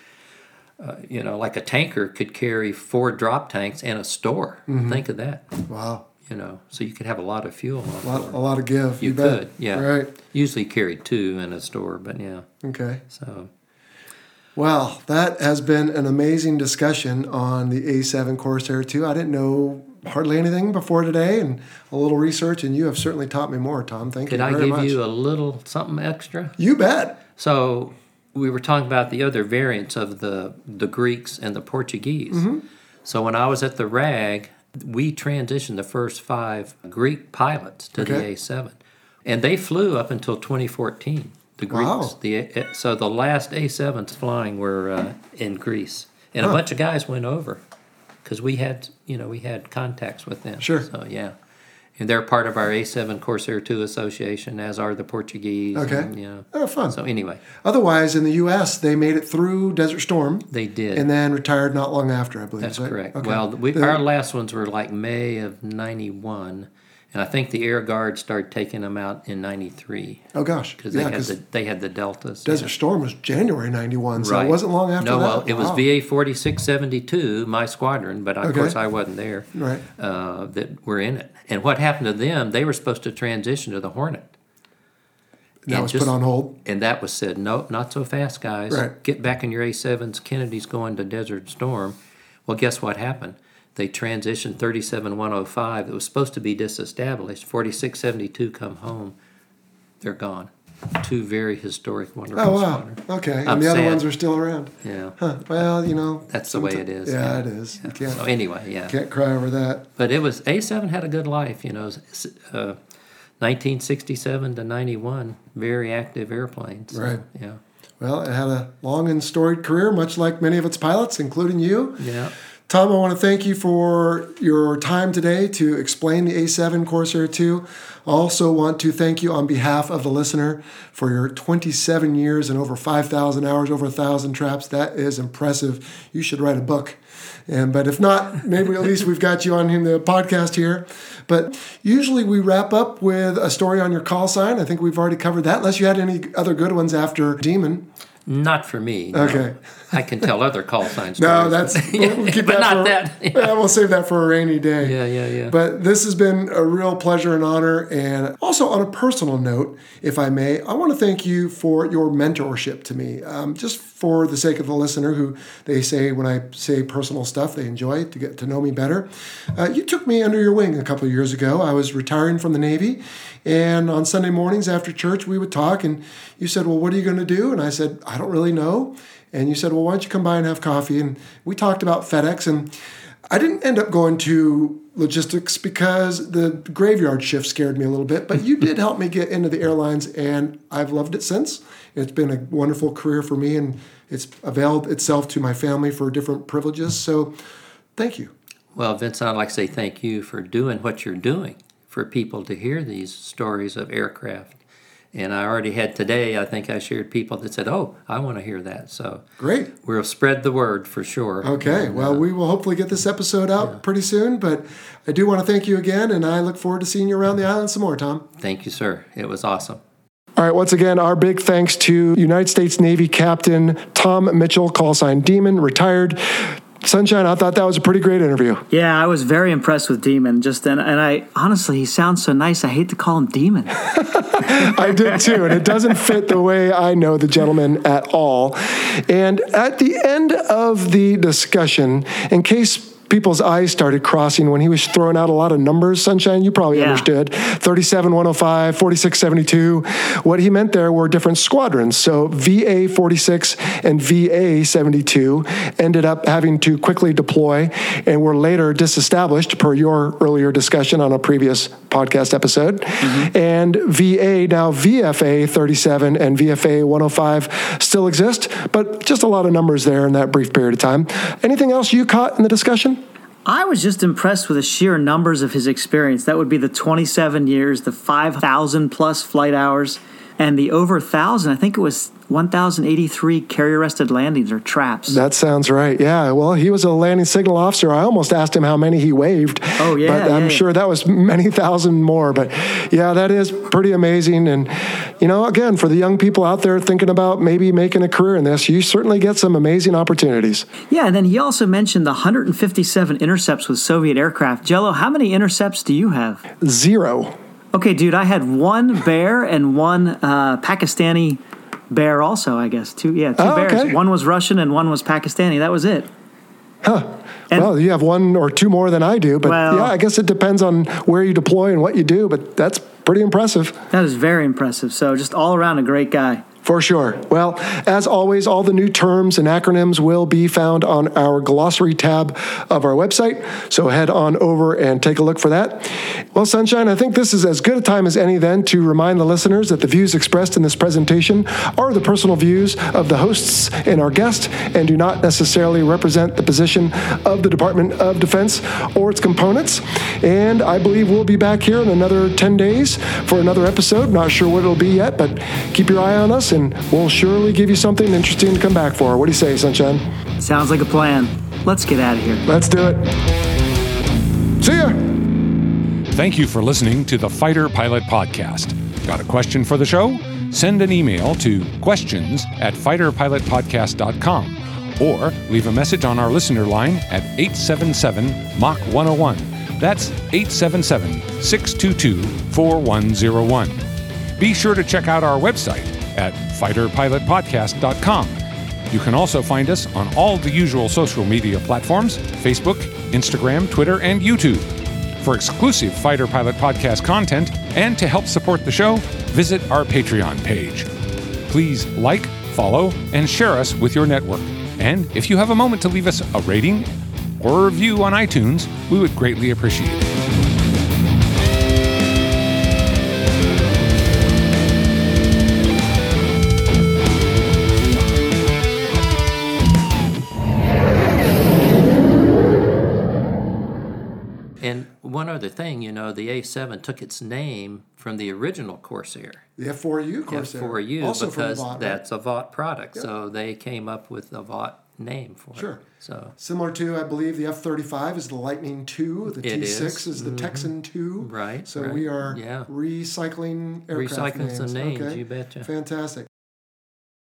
uh, you know, like a tanker could carry four drop tanks and a store. Mm-hmm. Think of that. wow. You know, so you could have a lot of fuel A lot, a lot of give. You bet. could, yeah. Right. Usually carried two in a store, but yeah. Okay. So Well, that has been an amazing discussion on the A7 Corsair 2. I didn't know hardly anything before today and a little research, and you have certainly taught me more, Tom. Thank you. could you I give much. you a little something extra? you bet. So we were talking about the other variants of the the Greeks and the Portuguese. Mm-hmm. So when I was at the RAG, we transitioned the first five Greek pilots to the A7, and they flew up until 2014. The Greeks. Wow. The so the last A7s flying were uh, in Greece, and a bunch of guys went over because we had you know we had contacts with them. Sure. So yeah. And they're part of our A7 Corsair 2 Association, as are the Portuguese. Okay. and, you know. Oh, fun. So anyway, Otherwise, in the U.S., they made it through Desert Storm they did. and then retired not long after, I believe. That's that- correct. okay. Well, we, our last ones were like May of '91, and I think the Air Guard started taking them out in '93 oh, gosh. because Yeah, they had because the they had the deltas. Desert Storm was January 91, so Right. it wasn't long after no, that. No, well, it was Wow. VA 4672, my squadron, but of Okay. course I wasn't there. Right. Uh, that were in it, and what happened to them? They were supposed to transition to the Hornet. That and was just- put on hold. And that was said, no, not so fast, guys. Right. Get back in your A7s. Kennedy's going to Desert Storm. Well, guess what happened? They transitioned 37105 that was supposed to be disestablished. 4672 come home. They're gone. Two very historic, wonderful Oh, wow. Okay. I'm and the other ones are still around. Yeah. Huh. Well, you know. That's the way it is. Yeah, it is. Can't, So anyway, yeah. can't cry over that. But it was A7 had a good life, you know. Uh, 1967 to 91, very active airplanes. So, Right. Yeah. Well, it had a long and storied career, much like many of its pilots, including you. Yeah. Tom, I want to thank you for your time today to explain the A7 Corsair 2. I also want to thank you on behalf of the listener for your 27 years and over 5,000 hours, over 1,000 traps. That is impressive. You should write a book. And but if not, maybe at least we've got you on in the podcast here. But usually we wrap up with a story on your call sign. I think we've already covered that, unless you had any other good ones after Demon. Not for me. no. I can tell other call sign stories. No, that's we'll, we'll keep but that not for, that. Yeah, we'll save that for a rainy day. Yeah, yeah, yeah. But this has been a real pleasure and honor. And also, on a personal note, if I may, I want to thank you for your mentorship to me. Um, just for the sake of the listener, who they say when I say personal stuff, they enjoy to get to know me better. Uh, you took me under your wing a couple of years ago. I was retiring from the Navy. And on Sunday mornings after church, we would talk. And you said, Well, what are you going to do? And I said, I don't really know. And you said, Well, why don't you come by and have coffee? And we talked about FedEx. And I didn't end up going to logistics because the graveyard shift scared me a little bit, but you did help me get into the airlines, and I've loved it since. It's been a wonderful career for me, and it's availed itself to my family for different privileges. So, thank you. Well, Vince, I'd like to say thank you for doing what you're doing for people to hear these stories of aircraft. And I already had today, I think I shared people that said, Oh, I want to hear that. So Great. we'll spread the word for sure. Okay, And, well, uh, we will hopefully get this episode out pretty soon, but I do want to thank you again, and I look forward to seeing you around the island some more, Tom. thank you, sir. It was awesome. All right, once again, our big thanks to United States Navy Captain Tom Mitchell, call sign Demon, retired. Sunshine, I thought that was a pretty great interview. Yeah, I was very impressed with Demon. Just and, and I honestly, he sounds so nice. I hate to call him Demon. I did too, and it doesn't fit the way I know the gentleman at all. And at the end of the discussion, in case people's eyes started crossing when he was throwing out a lot of numbers, Sunshine, you probably Yeah. understood 37, 105, 46, 72. What he meant there were different squadrons. So VA 46 and VA 72 ended up having to quickly deploy and were later disestablished per your earlier discussion on a previous podcast episode. Mm-hmm. And VA, now VFA 37 and VFA 105 still exist, but just a lot of numbers there in that brief period of time. Anything else you caught in the discussion? I was just impressed with the sheer numbers of his experience. That would be the 27 years, the 5,000 plus flight hours, and the over 1,000. I think it was 1,083 carrier arrested landings or traps. That sounds right. Yeah. Well, he was a landing signal officer. I almost asked him how many he waved. Oh, yeah, But I'm yeah, sure that was many thousand more. But yeah, that is pretty amazing. And, you know, again, for the young people out there thinking about maybe making a career in this, you certainly get some amazing opportunities. yeah, and then he also mentioned the 157 intercepts with Soviet aircraft. Jello, how many intercepts do you have? Zero. Okay, dude, I had one bear and one uh, Pakistani bear. Also, I guess two. Yeah, two Oh, bears. okay. One was Russian and one was Pakistani. That was it. And- well, you have one or two more than I do. But Well- yeah, I guess it depends on where you deploy and what you do. But that's pretty impressive. That is very impressive. So, just all around a great guy. For sure. Well, as always, all the new terms and acronyms will be found on our glossary tab of our website. So head on over and take a look for that. Well, Sunshine, I think this is as good a time as any then to remind the listeners that the views expressed in this presentation are the personal views of the hosts and our guest and do not necessarily represent the position of the Department of Defense or its components. And I believe we'll be back here in another 10 days for another episode. Not sure what it'll be yet, but keep your eye on us and we'll surely give you something interesting to come back for. What do you say, Sunshine? Sounds like a plan. Let's get out of here. Let's do it. See ya. Thank you for listening to the Fighter Pilot Podcast. Got a question for the show? Send an email to questions at fighterpilotpodcast.com or leave a message on our listener line at 877 Mach 101. That's 877 622 4101. Be sure to check out our website at fighterpilotpodcast.com. You can also find us on all the usual social media platforms Facebook, Instagram, Twitter, and YouTube. For exclusive Fighter Pilot Podcast content and to help support the show, visit our Patreon page. Please like, follow, and share us with your network. And if you have a moment to leave us a rating or a review on iTunes, we would greatly appreciate it. One other thing, you know, the A7 took its name from the original Corsair, The F4U Corsair. F4U, Also from because Vought, right? that's a Vought product. So they came up with a Vought name for Sure. it. So Similar to, I believe, the F 35 is the Lightning 2, the It T6 is. Mm-hmm. the Texan 2. Right, So right. we are Yeah. recycling aircraft Recycling some names, Okay. you betcha. Fantastic.